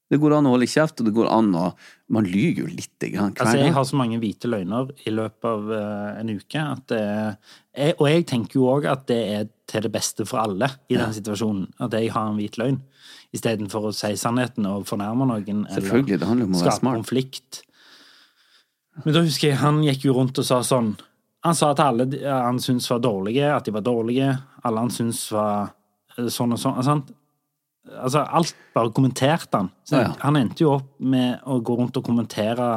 Det går an å holde kjeft, og det går an å Man lyver jo lite grann. Altså, jeg har så mange hvite løgner i løpet av eh, en uke at det er Og jeg tenker jo òg at det er til det beste for alle i den situasjonen. At jeg har en hvit løgn. Istedenfor å si sannheten og fornærme noen. Selvfølgelig, det handler om å være smart. konflikt. Men da husker jeg han gikk jo rundt og sa sånn Han sa at alle han syntes var dårlige, at de var dårlige. Alle han syntes var eh, sånn og sånn. Sant? Altså, alt bare kommenterte han. Så Ja, ja. Han endte jo opp med å gå rundt og kommentere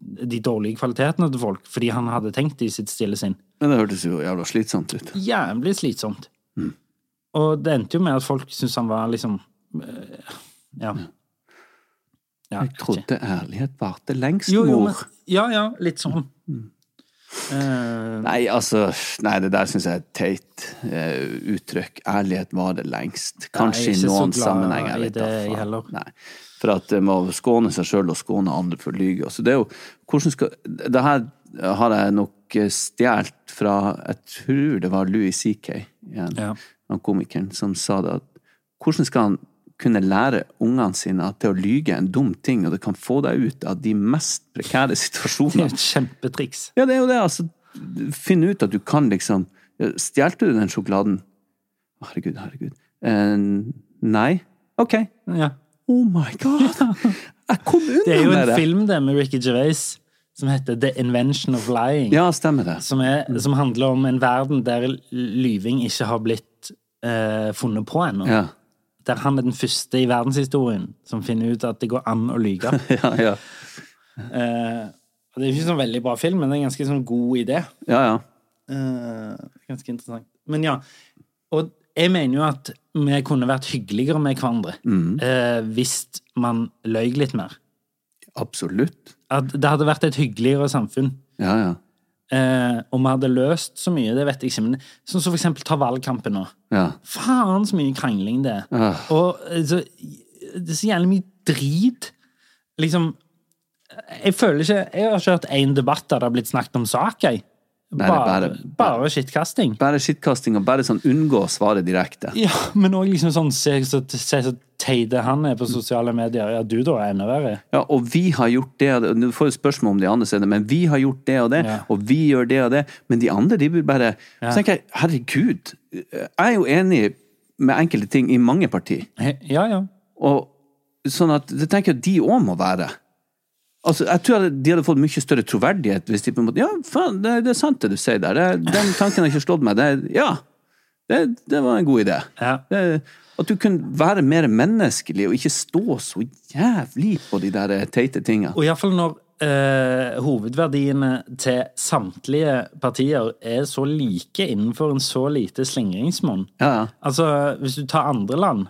de dårlige kvalitetene til folk, fordi han hadde tenkt det i sitt stille sinn. Men det hørtes jo jævla slitsomt ut. Jævlig slitsomt. Mm. Og det endte jo med at folk syntes han var liksom eh, Ja. ja Jeg trodde ærlighet varte lengst, jo, jo, mor. men, ja, ja, litt sånn. Eh, Nei, altså Nei, det der syns jeg er et teit uh, uttrykk. Ærlighet varer lengst. Kanskje i noen glad sammenhenger. i det, heller. For at det må skåne seg sjøl og skåne andre for lyge. Så det er jo Hvordan skal Det her har jeg nok eh, stjålet fra Jeg tror det var Louis CK, igjen, Ja. han komikeren, som sa det at hvordan skal han kunne lære ungene sine at det å lyge er en dum ting, og det kan få deg ut av de mest prekære situasjonene. det er jo et kjempetriks. Ja, det er jo det, altså. Finn ut at du kan liksom Stjelte du den sjokoladen? Herregud, herregud. Uh, nei? Ok. Ja. Oh my god! Jeg kom unna Det er jo en det! film det med Ricky Gervais som heter The Invention of Lying. Ja, stemmer det. Som, er, som handler om en verden der lyving ikke har blitt uh, funnet på ennå. Ja. Der han er den første i verdenshistorien som finner ut at det går an å lyge. Ja, ja. Uh, det er ikke sånn veldig bra film, men det er en ganske sånn god idé. ja, ja. Uh, ganske interessant. Men ja. Og jeg mener jo at vi kunne vært hyggeligere med hverandre eh, hvis man løy litt mer. Absolutt. At det hadde vært et hyggeligere samfunn. Ja, ja. Eh, om vi hadde løst så mye, det vet jeg ikke. Men sånn som for eksempel ta valgkampen nå. Ja. Faen så mye krangling det er. Ja. Og eh, så, det er så jævlig mye drit. Liksom Jeg føler ikke Jeg har ikke hørt én debatt der det har blitt snakket om sak, jeg. Nei, Bare, bare- bare skittkasting. Bare skittkasting og bare sånn unngå å svare direkte. Ja, men òg liksom sånn Se så, se så teite han er på sosiale medier. Ja, du da er enda verre. Ja, og vi har gjort det og det. Du får jo spørsmål om de andre stedene, men vi har gjort det og det, Ja. og vi gjør det og det. Men de andre, de burde bare Så tenker jeg, herregud, jeg er jo enig med enkelte ting i mange partier. Ja, ja. Og sånn at det tenker jeg de òg må være. Altså, jeg tror de hadde fått mye større troverdighet hvis de på en måte Ja, faen, det, det er sant det du sier der. Det, den tanken har ikke slått meg. Det, ja, det, det var en god idé. Ja. At du kunne være mer menneskelig og ikke stå så jævlig på de der teite tinga. Og iallfall når eh, hovedverdiene til samtlige partier er så like innenfor en så lite slingringsmonn. Ja, ja. Altså, hvis du tar andre land,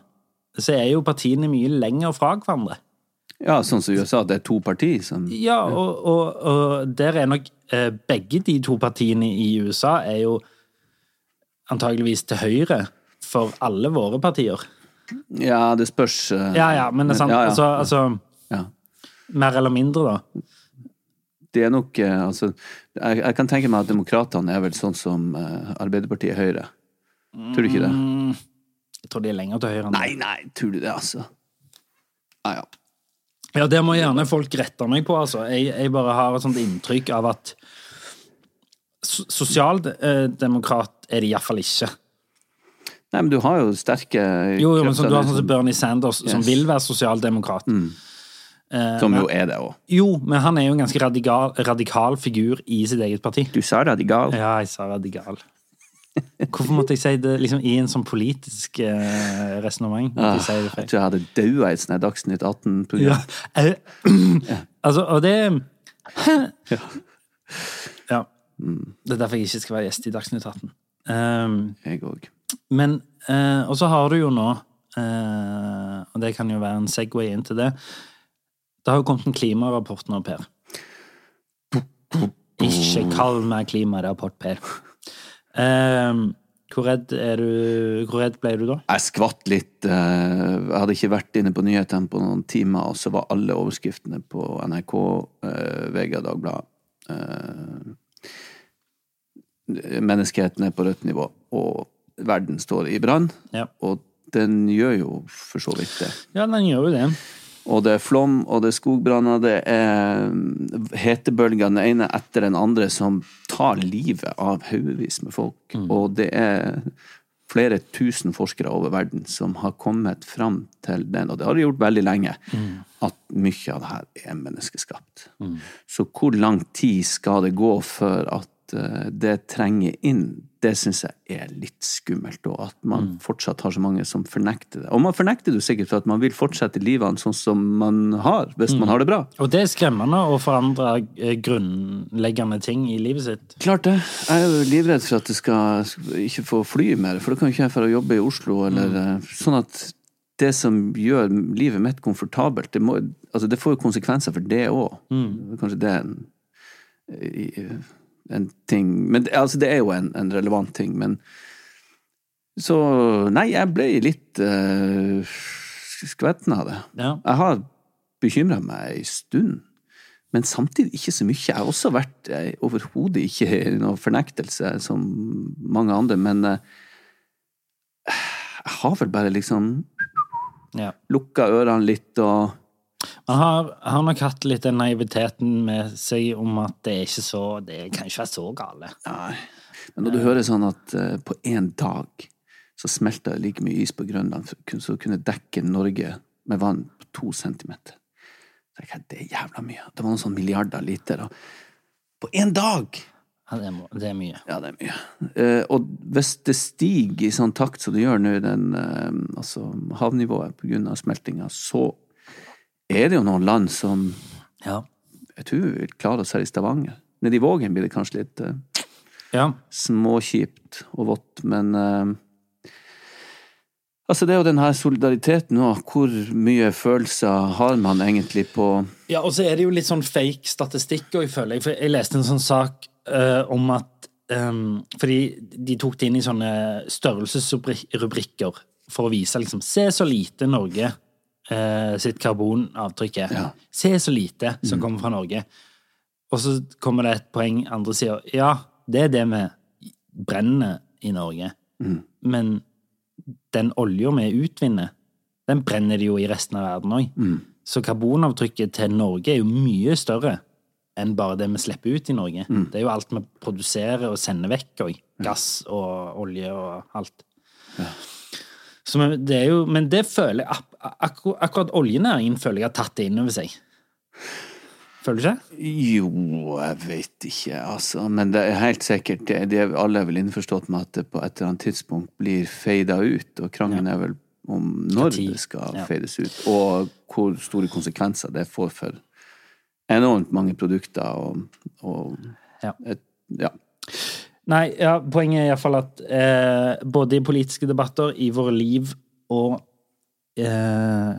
så er jo partiene mye lenger fra hverandre. Ja, sånn som USA, det er to partier som Ja, og, og, og der er nok eh, begge de to partiene i USA er jo antageligvis til høyre for alle våre partier. Ja, det spørs eh, Ja, ja, men det er sant. Ja, ja. Altså, altså ja. mer eller mindre, da. Det er nok eh, Altså, jeg, jeg kan tenke meg at demokratene er vel sånn som eh, Arbeiderpartiet Høyre. Tror du ikke det? Mm, jeg tror de er lenger til høyre enn det. Nei, nei, tror du det, altså? Ja, ja. Ja, det må gjerne folk rette meg på, altså. Jeg, jeg bare har et sånt inntrykk av at Sosialdemokrat er de iallfall ikke. Nei, men du har jo sterke Jo, jo, men så, du har sånn som Bernie Sanders, som Yes. som vil være sosialdemokrat. Mm. Som jo er det òg. Jo, men han er jo en ganske radikal, radikal figur i sitt eget parti. Du sa radikal. Ja, jeg sa radikal. Hvorfor måtte jeg si det liksom i en sånn politisk eh, resonnement? Ah, jeg si det jeg tror jeg hadde daua i et sånt Dagsnytt 18-program. Ja. eh, Altså, og det Ja. Det er derfor jeg ikke skal være gjest i Dagsnytt 18. Um, Jeg òg. men eh, Og så har du jo nå, eh, og det kan jo være en Segway inn til det Det har jo kommet en klimarapport nå, Per. Ikke kall meg klimarapport, Per. Eh, hvor redd er du Hvor redd ble du da? Jeg skvatt litt. eh, Jeg hadde ikke vært inne på nyhetene på noen timer, og så var alle overskriftene på NRK, eh, VG og Dagbladet eh, Menneskeheten er på rødt nivå, og verden står i brann. Ja. Og den gjør jo for så vidt det. Ja, den gjør jo det. Og det er flom, og det er skogbranner, det er hetebølger den ene etter den andre som tar livet av haugevis med folk. Og det er flere tusen forskere over verden som har kommet fram til den, og det har de gjort veldig lenge, at mye av det her er menneskeskapt. Så hvor lang tid skal det gå før at eh, det trenger inn? Det syns jeg er litt skummelt, og at man fortsatt har så mange som fornekter det. Og man fornekter det jo sikkert for at man vil fortsette livene sånn som man har, hvis man har det bra. Og det er skremmende å forandre eh, grunnleggende ting i livet sitt. Klart det. Jeg er jo livredd for at jeg skal ikke få fly mer, for da kan jo ikke jeg få jobbe i Oslo, eller mm. sånn at det som gjør livet mitt komfortabelt, det, må, altså det får jo konsekvenser for det òg. Kanskje det er en, i- en ting Men altså det er jo en, en relevant ting, men Så Nei, jeg ble litt uh, skvetten av det. Ja. Jeg har bekymra meg ei stund, men samtidig ikke så mye. Jeg har også vært overhodet ikke i noen fornektelse som mange andre, men uh, jeg har vel bare liksom Ja. lukka ørene litt og Man har, har nok hatt litt den naiviteten med seg om at det er ikke så Det kan ikke være så gale. Nei. Men når du hører sånn at eh, på én dag så smelta det like mye is på Grønland så som kunne dekke Norge med vann på to centimeter. Så jeg, Det er jævla mye. Det var noen sånn milliarder liter. På én dag! Ja, det, er, det er mye. Ja, det er mye. Eh, og hvis det stiger i sånn takt som det gjør nå, den, eh, altså havnivået på grunn av smeltinga, så er det jo noen land som Ja. jeg tror vil klare oss her i Stavanger. Nede i Vågen blir det kanskje litt uh, ja. småkjipt og vått, men uh, Altså, det er jo den her solidariteten òg. Hvor mye følelser har man egentlig på Ja, og så er det jo litt sånn fake statistikk òg, føler jeg. For jeg leste en sånn sak uh, om at um, Fordi de tok det inn i sånne størrelsesrubrikker for å vise liksom Se så lite Norge eh, sitt karbonavtrykk er. Ja. Se så lite som kommer fra Norge. Og så kommer det et poeng andre sier Ja, det er det vi brenner i Norge. Men den olja vi utvinner, den brenner de jo i resten av verden òg. Så karbonavtrykket til Norge er jo mye større enn bare det vi slipper ut i Norge. Det er jo alt vi produserer og sender vekk òg. Gass og olje og alt. Men det jo, men det føler jeg ak akkur Akkurat oljenæringen føler jeg har tatt det inn over seg. Føler du ikke? Jo, jeg vet ikke, altså. Men det er helt sikkert det, det er alle er vel innforstått med at det på et eller annet tidspunkt blir feida ut, og krangelen er vel om når det skal Ja. feides ut, og hvor store konsekvenser det får for enormt mange produkter og, og Ja. et, ja. Nei, ja, poenget er iallfall at eh, både i politiske debatter, i våre liv og eh,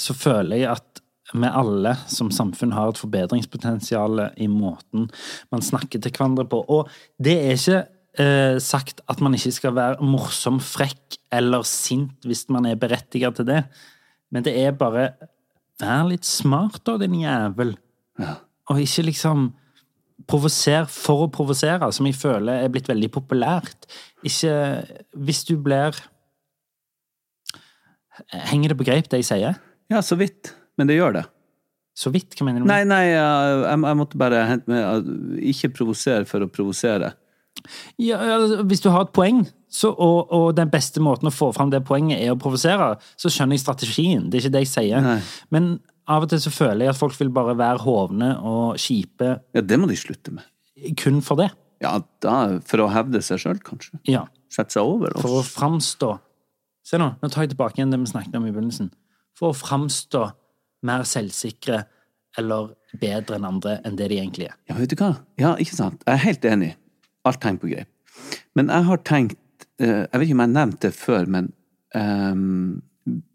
Så føler jeg at vi alle som samfunn har et forbedringspotensial i måten man snakker til hverandre på. Og det er ikke eh, sagt at man ikke skal være morsom, frekk eller sint hvis man er berettiget til det, men det er bare Vær litt smart, da, din jævel. Og ikke liksom provoser for å provosere, som jeg føler er blitt veldig populært. Ikke Hvis du blir Henger det på greip, det jeg sier? ja, så vidt. Men det gjør det. Så vidt, hva mener du? Nei, nei, jeg, jeg måtte bare hente med Ikke provosere for å provosere. Ja, altså, hvis du har et poeng, så, og, og den beste måten å få fram det poenget er å provosere, så skjønner jeg strategien. Det er ikke det jeg sier. Nei. Men av og til så føler jeg at folk vil bare være hovne og kjipe Ja, det må de slutte med. kun for det. Ja, da, For å hevde seg sjøl, kanskje. Ja. Sette seg over For å oss. framstå Se nå, nå tar jeg tilbake igjen det vi snakket om i begynnelsen. For å framstå mer selvsikre eller bedre enn andre enn det de egentlig er. Ja, vet du hva? Ja, ikke sant? Jeg er helt enig. Alt tegn på greip. Men jeg har tenkt eh, Jeg vet ikke om jeg har nevnt det før, men um,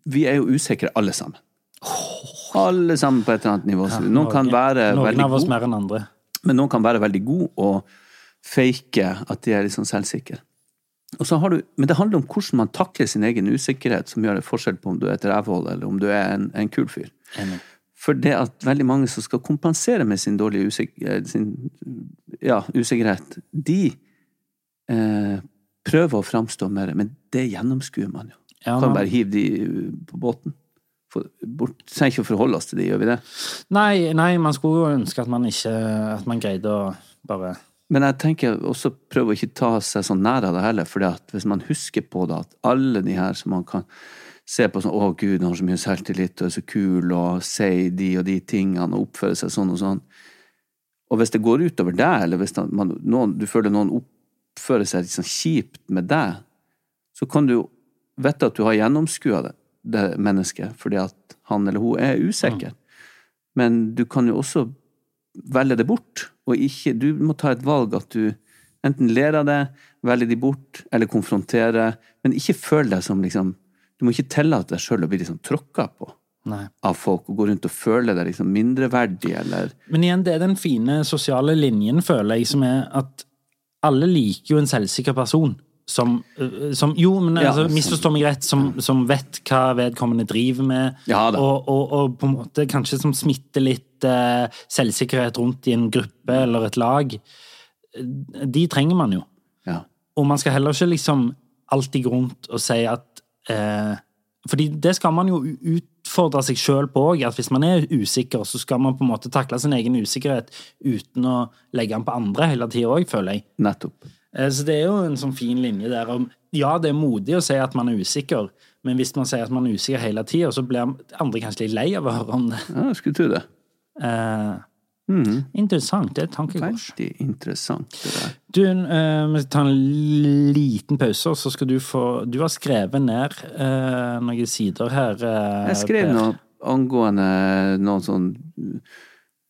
vi er jo usikre alle sammen. Alle sammen på et eller annet nivå. Ja, noen kan være Noen veldig gode, mer enn andre. men noen kan være veldig gode og fake at de er litt sånn selvsikre. Og så har du, men det handler om hvordan man takler sin egen usikkerhet, som gjør det forskjell på om du er et rævhold eller om du er en, en kul fyr. Enig. For det at veldig mange som skal kompensere med sin dårlige usik eh, sin, ja, usikkerhet, de eh, prøver å framstå mer, men det gjennomskuer man jo. Ja, Kan bare hive de på båten. For, bort, trenger ikke å forholde oss til de, gjør vi det? Nei, nei, man skulle jo ønske at man ikke At man greide å bare Men jeg tenker også prøve å ikke ta seg sånn nær av det heller, for hvis man husker på det, at alle de her som man kan se på sånn 'Å, Gud, han har så mye selvtillit og er så kul og sier de og de tingene og oppfører seg sånn og sånn'. Og hvis det går utover deg, eller hvis man, noen, du føler noen oppfører seg litt sånn kjipt med deg, så kan du vite at du har gjennomskua det, det mennesket, fordi at han eller hun er usikker. Men du kan jo også velge det bort, og ikke Du må ta et valg at du enten ler av det, velger de bort, eller konfronterer, men ikke føl deg som liksom Du må ikke tillate deg sjøl å bli liksom tråkka på Nei. av folk, og gå rundt og føle deg liksom mindreverdig, eller Men igjen, det er den fine sosiale linjen, føler jeg, som er at alle liker jo en selvsikker person. Som, øh, som Jo, men altså, misforstå meg rett, som, som vet hva vedkommende driver med, Ja og, og, og på en måte kanskje som smitter litt uh, selvsikkerhet rundt i en gruppe eller et lag. De trenger man jo. Ja. Og man skal heller ikke liksom alltid gå rundt og si at uh, Fordi det skal man jo utfordre seg sjøl på òg, at hvis man er usikker, så skal man på en måte takle sin egen usikkerhet uten å legge den på andre hele tida òg, føler jeg. Nettopp. Eh, Så det er jo en sånn fin linje der. om Ja, det er modig å si at man er usikker, men hvis man sier at man er usikker hele tida, så blir andre kanskje litt lei av å høre om det. Ja, jeg skulle tro det. Eh, Mm. interessant. Det er et tankekors. Veldig interessant, det der. Du, eh, vi tar en liten pause, og så skal du få Du har skrevet ned eh, noen sider her. eh, Jeg skrev noe angående noen sånn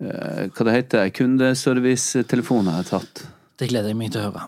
eh, Hva det heter Kundeservice-telefoner jeg har tatt. Det gleder jeg meg til å høre.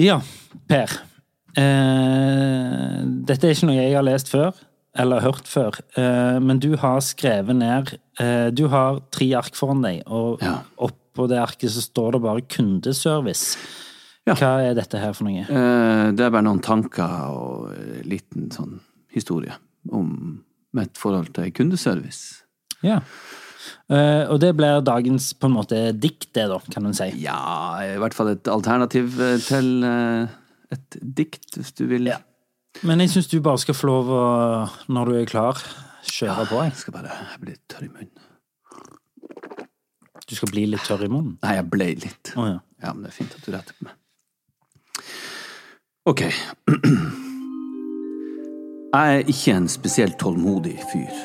Ja, Per. Eh, dette er ikke noe jeg har lest før, eller hørt før, eh, men du har skrevet ned eh, Du har tre ark foran deg, og Ja. oppå det arket så står det bare kundeservice. Ja. Hva er dette her for noe? Eh, Det er bare noen tanker og en liten sånn historie om mitt forhold til kundeservice. Ja. Eh, og det blir dagens på en måte dikt, det, da, kan en si. Ja, i hvert fall et alternativ eh, til eh, et dikt, hvis du vil. Ja. Men jeg syns du bare skal få lov å, når du er klar, kjøre på. Jeg Jeg. skal bare jeg blir litt tørr i munnen. Du skal bli litt tørr i munnen. Nei, jeg ble litt. Oh, ja. Ja, men det er fint at du retter på meg. Ok. Jeg er ikke en spesielt tålmodig fyr.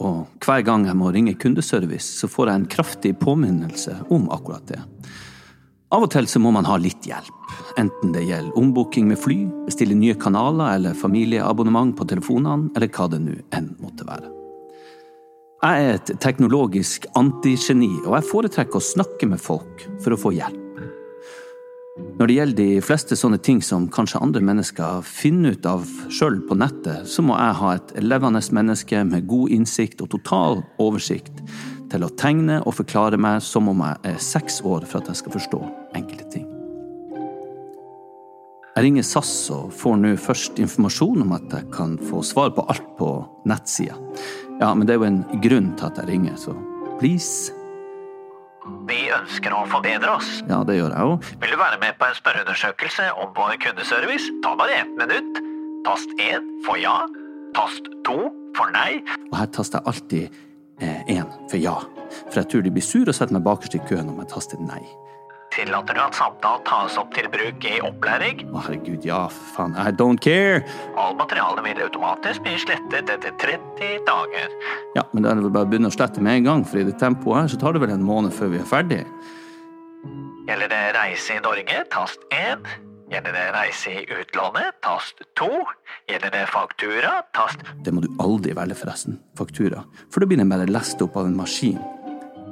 Og hver gang jeg må ringe kundeservice, så får jeg en kraftig påminnelse om akkurat det. Av og til så må man ha litt hjelp. Enten det gjelder ombooking med fly, bestille nye kanaler eller familieabonnement på telefonene, eller hva det nå enn måtte være. Jeg er et teknologisk antigeni, og jeg foretrekker å snakke med folk for å få hjelp. Når det gjelder de fleste sånne ting som kanskje andre mennesker finner ut av sjøl på nettet, så må jeg ha et levende menneske med god innsikt og total oversikt til å tegne og forklare meg som om jeg er seks år for at jeg skal forstå enkelte ting. Jeg ringer SAS og får nå først informasjon om at jeg kan få svar på alt på nettsida. Ja, men det er jo en grunn til at jeg ringer, så please. Vi ønsker å forbedre oss. Ja, det gjør jeg jo. Vil du være med på en spørreundersøkelse om vår kundeservice? Ta bare ett minutt. Tast 1 for ja. Tast 2 for nei. Og her taster jeg alltid én for ja. For jeg tror de blir sure og setter meg bakerst i køen om jeg taster nei. Tillater du at samtalen tas opp til bruk i opplæring? Å, herregud, ja, faen. I don't care. All materiale vil automatisk bli slettet etter 30 dager. Ja, men da er det vel bare å begynne å slette med en gang, for i det tempoet her så tar det vel en måned før vi er ferdig. Gjelder det reise i Norge? Tast 1. Gjelder det reise i utlandet? Tast 2. Gjelder det faktura? Tast Det må du aldri velge, forresten. Faktura. For da blir den bare lest opp av en maskin.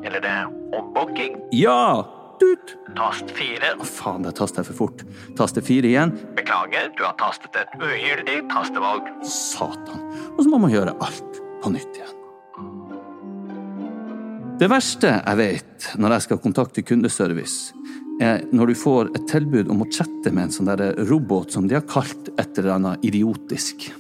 Gjelder det ombooking? Ja! Tut! Tast fire. Å, faen, der tasta jeg for fort. Taste fire igjen. Beklager, du har tastet et ugyldig tastevalg. Satan. Og så må man gjøre alt på nytt igjen. Det verste jeg vet når jeg skal kontakte kundeservice, er når du får et tilbud om å chatte med en sånn robot som de har kalt et eller annet idiotisk.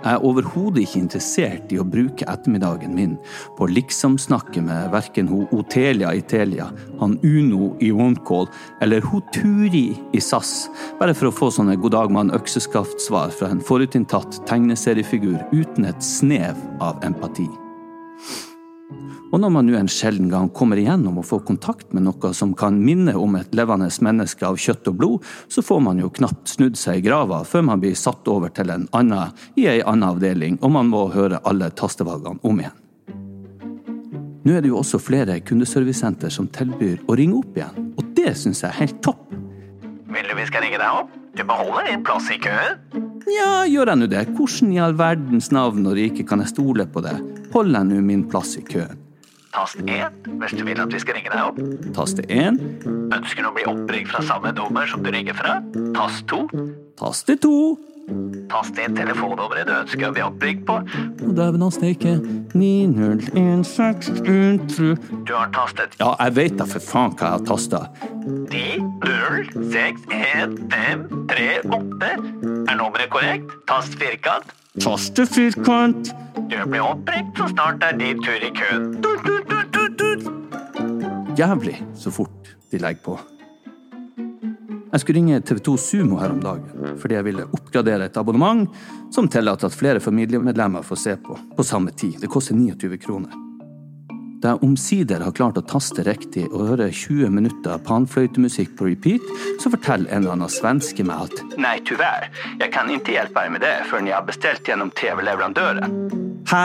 Jeg er overhodet ikke interessert i å bruke ettermiddagen min på å liksom-snakke med verken hun Otelia i Telia, han Uno i OneCall eller hun Turi i SAS, bare for å få sånne god dag mann økseskaft-svar fra en forutinntatt tegneseriefigur uten et snev av empati. Og når man nå en sjelden gang kommer igjennom og får kontakt med noe som kan minne om et levende menneske av kjøtt og blod, så får man jo knapt snudd seg i grava før man blir satt over til en annen i ei anna avdeling, og man må høre alle tastevalgene om igjen. Nå er det jo også flere kundeservicesenter som tilbyr å ringe opp igjen, og det syns jeg er helt topp. Vil du vi skal ringe deg opp? Du beholder din plass i køen. Ja, gjør jeg nå det? Hvordan i all verdens navn og rike kan jeg stole på det? Holder jeg nå min plass i køen? Tast 1 hvis du vil at vi skal ringe deg opp. Tast 1, Ønsker du å bli oppringt fra samme nummer som du ringer fra? Tast 2. Tast 2. Tast inn telefonnummeret du ønsker å bli oppringt på. Og dæven han steike 90163 Du har tastet Ja, jeg vet da for faen hva jeg har tasta. 10 0 6 1 5 3 8. Er nummeret korrekt? Tast firkant. Taste firkant. Du blir oppringt så snart det er din tur i køen. Tut, tut, tut. Jævlig så fort de legger på. Jeg skulle ringe TV2 Sumo her om dagen, fordi jeg ville oppgradere et abonnement som tillater at flere familiemedlemmer får se på på samme tid. Det koster 29 kroner. Da jeg omsider har klart å taste riktig og høre 20 minutter panfløytemusikk på repeat, så forteller en eller annen svenske meg at Nei, tyvärr. Jeg kan ikke hjelpe deg med det før jeg har bestilt gjennom TV-leverandøren. Hæ?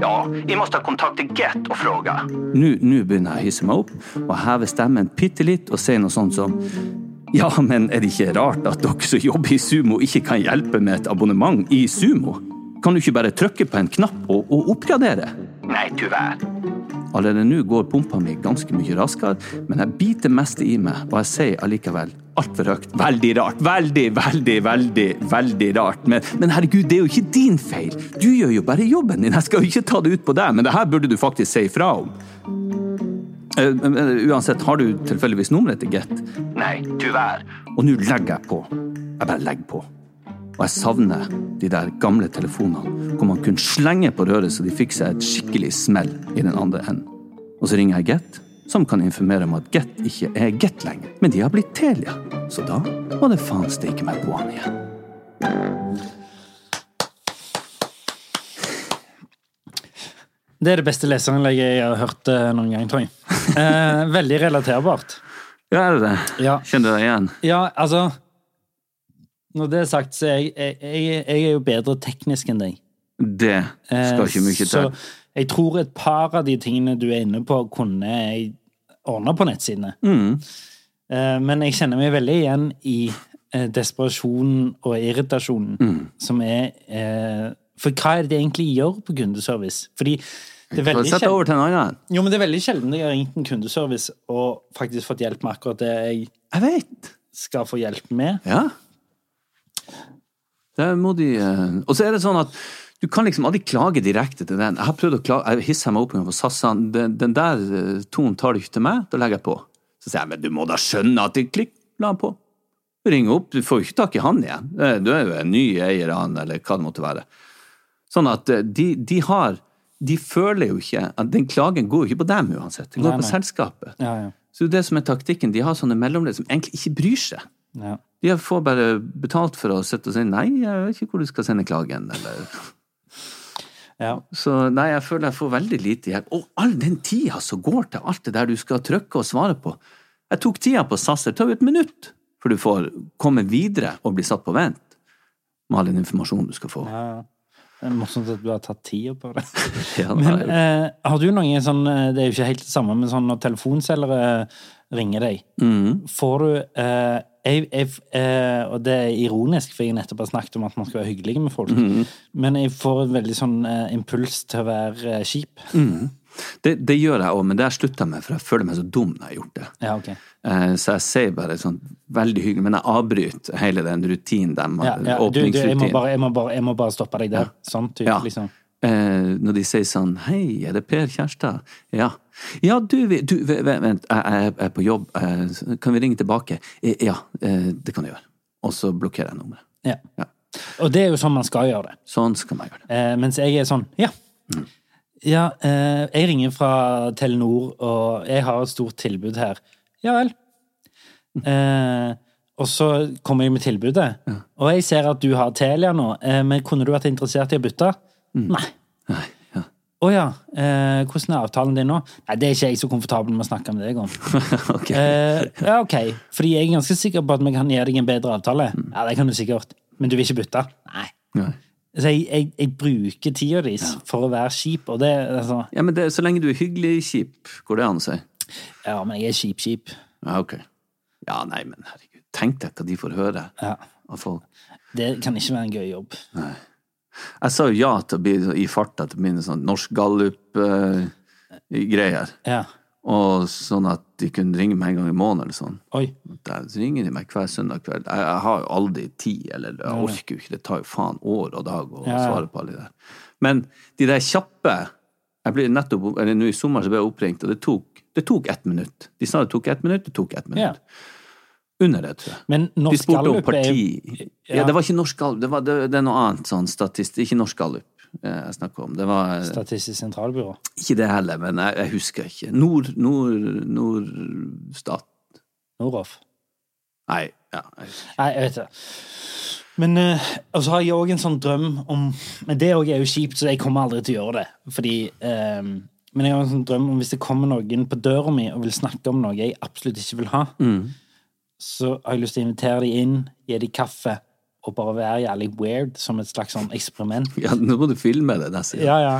Ja, jeg må kontakte Get og fråga. Nå nå begynner jeg å hisse meg opp og heve stemmen bitte litt og si noe sånt som Ja, men er det ikke rart at dere som jobber i Sumo, ikke kan hjelpe med et abonnement i Sumo? Kan du ikke bare trykke på en knapp og, og oppgradere? Nei, tyvärr. Allerede nå går pumpa mi ganske mye raskere, men jeg biter mest i meg, og jeg sier allikevel altfor høyt. Veldig rart. Veldig, veldig, veldig, veldig rart. Men, men herregud, det er jo ikke din feil. Du gjør jo bare jobben din. Jeg skal jo ikke ta det ut på deg, men det her burde du faktisk si ifra om. Uh, Uansett, har du tilfeldigvis nummeret til Get? du tyvärr. Og nå legger jeg på. Jeg bare legger på. Og jeg savner de der gamle telefonene hvor man kunne slenge på røret så de fikk seg et skikkelig smell i den andre enden. Og så ringer jeg Get, som kan informere om at Get ikke er Get lenger, men de har blitt Telia. Så da må det faen steike meg på han igjen. Det er det beste leserinnlegget jeg har hørt eh, noen gang, tror jeg. Eh, veldig relaterbart. Ja, er det det? Ja. Kjenner du deg igjen? Ja, altså Når det er sagt, så er jeg, jeg, jeg, jeg er jo bedre teknisk enn deg. Det skal ikke mye til. Så jeg tror et par av de tingene du er inne på, kunne jeg ordna på nettsidene. Mm. Eh, Men jeg kjenner meg veldig igjen i eh, desperasjonen og irritasjonen Mm. som er eh, For hva er det de egentlig gjør på kundeservice? Fordi Det er veldig noen annen. Jo, men det er veldig sjelden jeg har ringt en kundeservice og faktisk fått hjelp med akkurat det jeg Jeg skal få hjelp med. Ja. Det må de eh, Og så er det sånn at du kan liksom aldri klage direkte til den. Jeg har prøvd å klage, jeg hisser meg opp på SAS. Den, den der eh, tonen tar du ikke til meg, da legger jeg på. Så sier jeg, men du må da skjønne at det klikk, la han på. Ring opp, du får jo ikke tak i han igjen. Eh, Du er jo en ny eier av han, eller hva det måtte være. Sånn at de, de har De føler jo ikke at Den klagen går jo ikke på dem uansett, den går Nei, på selskapet. Ja, ja. Så det er det som er taktikken. De har sånne mellomledd som egentlig ikke bryr seg. ja. De får bare betalt for å sitte og si nei, jeg vet ikke hvor du skal sende klagen, eller ja. Så nei, jeg føler jeg får veldig lite hjelp. Og all den tida som går til alt det der du skal trykke og svare på. Jeg tok tida på SAS, det tar jo et minutt før du får komme videre og bli satt på vent med all den informasjonen du skal få. ja. Det er morsomt at du har tatt tida på det. Ja, Men eh, har du noen sånn eh, Det er jo ikke helt det samme, men sånn når telefonselgere ringer deg, mm. får du eh, jeg, jeg, eh, Og det er ironisk, for jeg nettopp har snakket om at man skal være hyggelig med folk. Mm. Men jeg får en veldig sånn eh, impuls til å være eh, kjip. det, det gjør jeg òg, men det har jeg slutta med, for jeg føler meg så dum når jeg har gjort det. Ja, okay. Eh, Så jeg sier bare sånn veldig hyggelig, men jeg avbryter hele den rutinen de Ja, ja, du, du, jeg, må bare, jeg, må bare, jeg må bare stoppe deg der. Sånn type, liksom. Eh, når de sier sånn Hei, er det Per Kjærstad? Ja. Ja, du, du ve- ve- Vent, jeg er på jobb. Eh, Kan vi ringe tilbake? Eh, Ja, eh, det kan du gjøre. Og så blokkerer jeg nummeret. Ja. Ja. Og det er jo sånn man skal gjøre det. Sånn skal man gjøre det. Eh, mens jeg er sånn, ja. Ja, eh, jeg ringer fra Telenor, og jeg har et stort tilbud her. Ja vel. Eh, og så kommer jeg med tilbudet. Og jeg ser at du har Telia nå, eh, men kunne du vært interessert i å bytte? Nei. Nei, ja. Å ja. Eh, hvordan er avtalen din nå? Nei, det er ikke jeg så komfortabel med å snakke med deg om. ok. Eh, ja, ok. Fordi jeg er ganske sikker på at vi kan gi deg en bedre avtale. Ja, det kan du sikkert. Men du vil ikke bytte? Nei. Nei. Så jeg, jeg, jeg bruker tida deres for å være kjip, og det altså, Ja, men det, så lenge du er hyggelig kjip, går det an å si? Ja, men jeg er kjip-kjip. Ja, ok. Ja, nei, men herregud. Tenk deg hva de får høre Ja. av folk. Det kan ikke være en gøy jobb. Jeg sa jo ja til å bli i farta til mine sånn norsk gallup-greier. Ja. Og sånn at de kunne ringe meg en gang i måneden eller sånn. Oi. Der ringer de meg hver søndag kveld. Jeg, jeg har jo aldri tid, eller jeg orker jo ikke. Det tar jo faen år og dag å Ja, ja. svare på alle de der. Men de der kjappe Jeg ble nettopp, eller Nå i sommer så ble jeg oppringt, og det tok, det tok ett minutt. De sa det tok ett minutt, det tok ett minutt. Under det, tror jeg. Men De norsk spurte om gallup er parti. jo Ja, det var ikke norsk gallup. Det, var, det, det er noe annet sånn statistisk. Ikke norsk gallup eh, jeg snakker om. Det var eh, Statistisk sentralbyrå. ikke det heller, men jeg, jeg husker ikke. Nord... Nord... Nordstat... Noroff. Nei, ja. jeg husker. Nei, jeg vet det. Men eh, Og så har jeg òg en sånn drøm om Men det òg er jo kjipt, så jeg kommer aldri til å gjøre det. Fordi um, Men jeg har en sånn drøm om hvis det kommer noen på døra mi og vil snakke om noe jeg absolutt ikke vil ha, så har jeg lyst til å invitere dem inn, gi dem kaffe, og bare være jævlig weird, som et slags sånn eksperiment. Ja, nå må du filme det. Sier. Ja, ja.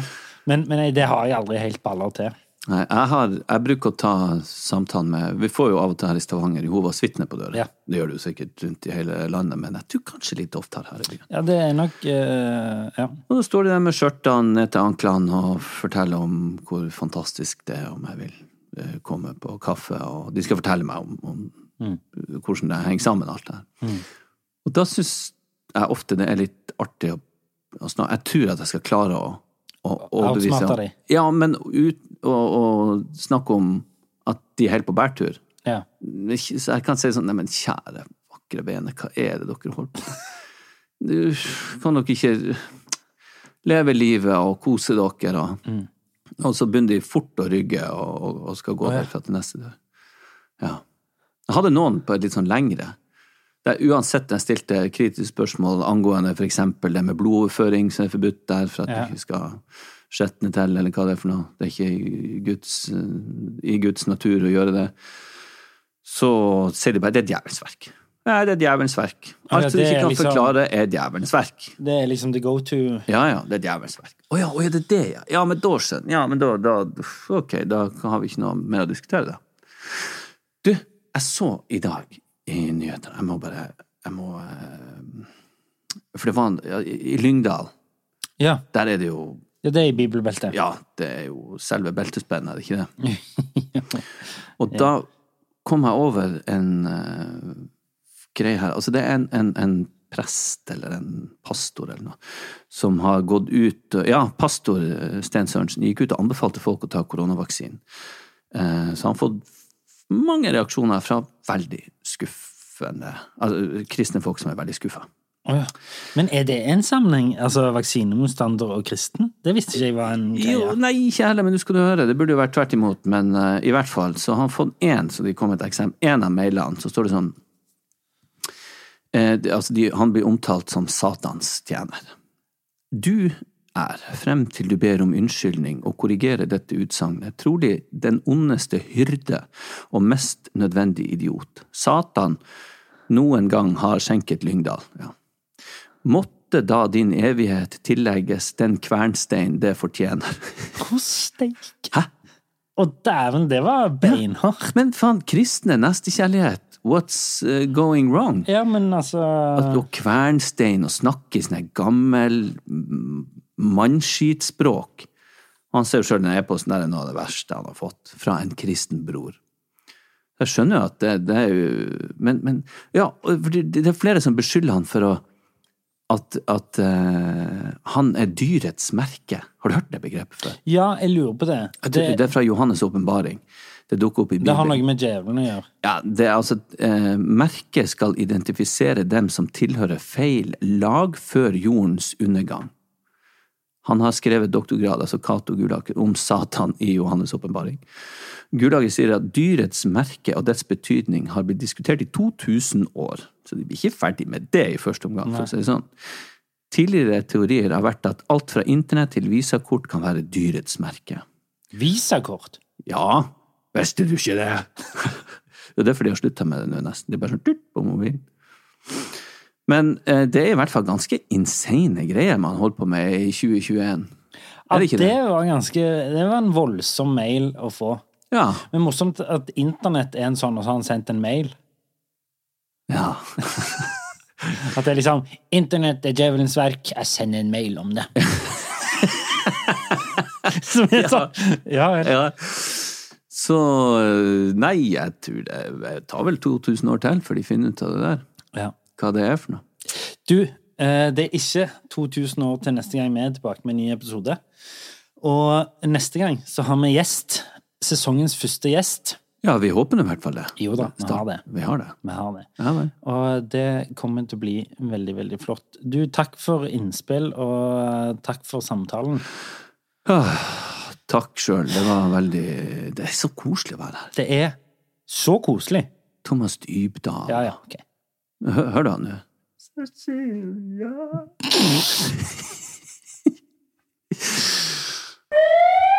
Men, men jeg- det har jeg aldri helt baller til. Nei, jeg, har, jeg bruker å ta samtalen med Vi får jo av og til her i Stavanger Jehovas vitner på døra. Ja. Det gjør du sikkert rundt i hele landet, men jeg tror kanskje litt oftere her i byen. Ja, det er nok uh, Ja. Og da står de der med skjørtene ned til anklene og forteller om hvor fantastisk det er om jeg vil eh, komme på kaffe, og de skal fortelle meg om, om hvordan det henger sammen, alt det her. Og da syns jeg ofte det er litt artig å, å snakke Jeg tror at jeg skal klare å, å Outsmarte. Ja, men ut, å, snakke om at de er helt på bærtur. ja. Så jeg kan si sånn Neimen, kjære, vakre vene, hva er det dere holder på med? Du kan dere ikke leve livet og kose dere, og, og så begynner de fort å rygge og, og, skal gå ja. derfra til neste dør. Ja. Jeg hadde noen på et litt sånn lengre. Der uansett jeg stilte kritiske spørsmål angående eksempel det med blodoverføring som er forbudt der, for at Ja. du ikke skal skjetne til, eller hva det er for noe. Det er ikke Guds, i Guds natur å gjøre det. Så sier de bare det er djevelens verk. Ja, det er djevelens verk. Alt som du ikke kan liksom- forklare, er djevelens verk. Det er liksom the go to Ja, ja, det er djevelens verk. Å ja, å ja, det er det, ja. Ja, men da skjønner Ja, men da, da Ok, da har vi ikke noe mer å diskutere, da. Du, jeg så i dag i nyhetene Jeg må bare Jeg må eh, For det var en I Lyngdal, Ja. der er det jo Ja, det er i bibelbeltet. Ja, det er jo selve beltespennet, er det ikke det? Og da kom jeg over en uh, greie her. Altså, det er en, en, en prest eller en pastor eller noe som har gått ut Ja, pastor eh, Sten Sørensen gikk ut og anbefalte folk å ta koronavaksinen. Uh, så han har fått mange reaksjoner fra veldig skuffende Altså kristne folk som er veldig skuffa. Oh, ja. Men er det en sammenheng? Altså vaksinemotstander og kristen? Det visste ikke jeg var en greie. Jo, nei, ikke heller, men du skal høre. Det burde jo vært tvert imot. Men uh, i hvert fall, så har han fått én, så de kom et eksempel, én av mailene, så står det sånn eh, det, Altså, de, han blir omtalt som Satans tjener. Du er, frem til du ber om unnskyldning og korrigerer dette utsagnet, trolig den ondeste hyrde og mest nødvendig idiot. Satan noen gang har skjenket Lyngdal. Ja. Måtte da din evighet tillegges den kvernstein det fortjener. Å, steike. Hæ? Å, dæven, det var beinhardt. Men faen, kristne nestekjærlighet, what's uh, going wrong? Ja, men altså At å kvernstein og snakke i sånn gammel mm, mannskitspråk Han ser jo sjøl den e-posten der er noe av det verste han har fått fra en kristen bror. Jeg skjønner jo at det, det er jo Men, men ja, for det, det er flere som beskylder han for å at, at uh, han er dyrets merke. Har du hørt det begrepet før? Ja, jeg lurer på det. Det, det, Det er fra Johannes' åpenbaring. Det dukker opp i Det har Bibelen. noe med djevelen å gjøre. Ja, det er altså uh, Merket skal identifisere dem som tilhører feil lag før jordens undergang. Han har skrevet doktorgrad, altså Cato Gulaker, om Satan i Johannes' åpenbaring. Gulager sier at dyrets merke og dets betydning har blitt diskutert i 2000 år, så de blir ikke ferdig med det i første omgang, for å si det sånn. Tidligere teorier har vært at alt fra internett til visakort kan være dyrets merke. Visakort. Ja, visste du ikke det? det er derfor de har slutta med det nå, nesten. Det er bare sånn tut på mobilen. Men eh, det er i hvert fall ganske insane greier man holder på med i 2021. Ja, det det var ganske Det var en voldsom mail å få. Ja. Men morsomt at internett er en sånn, og så har han sendt en mail. ja. At det er liksom 'Internett er djevelens verk, jeg sender en mail om det'. Som er sånn Ja, ja. ja. Så eh, nei, jeg tror det det tar vel 2000 år til før de finner ut av det der. Hva det er for noe. Du, eh, det er ikke 2000 år til neste gang vi er tilbake med en ny episode. Og neste gang så har vi gjest. Sesongens første gjest. Ja, vi håper det i hvert fall det. Jo da, vi har det. Vi har det. Vi har det. Ja. Og det kommer til å bli veldig, veldig flott. Du, takk for innspill, og takk for samtalen. Ah, takk sjøl. Det var veldig Det er så koselig å være her. Det er så koselig. Thomas Dybdahl. Ja, ja, ok. Hør da nå. Cecilia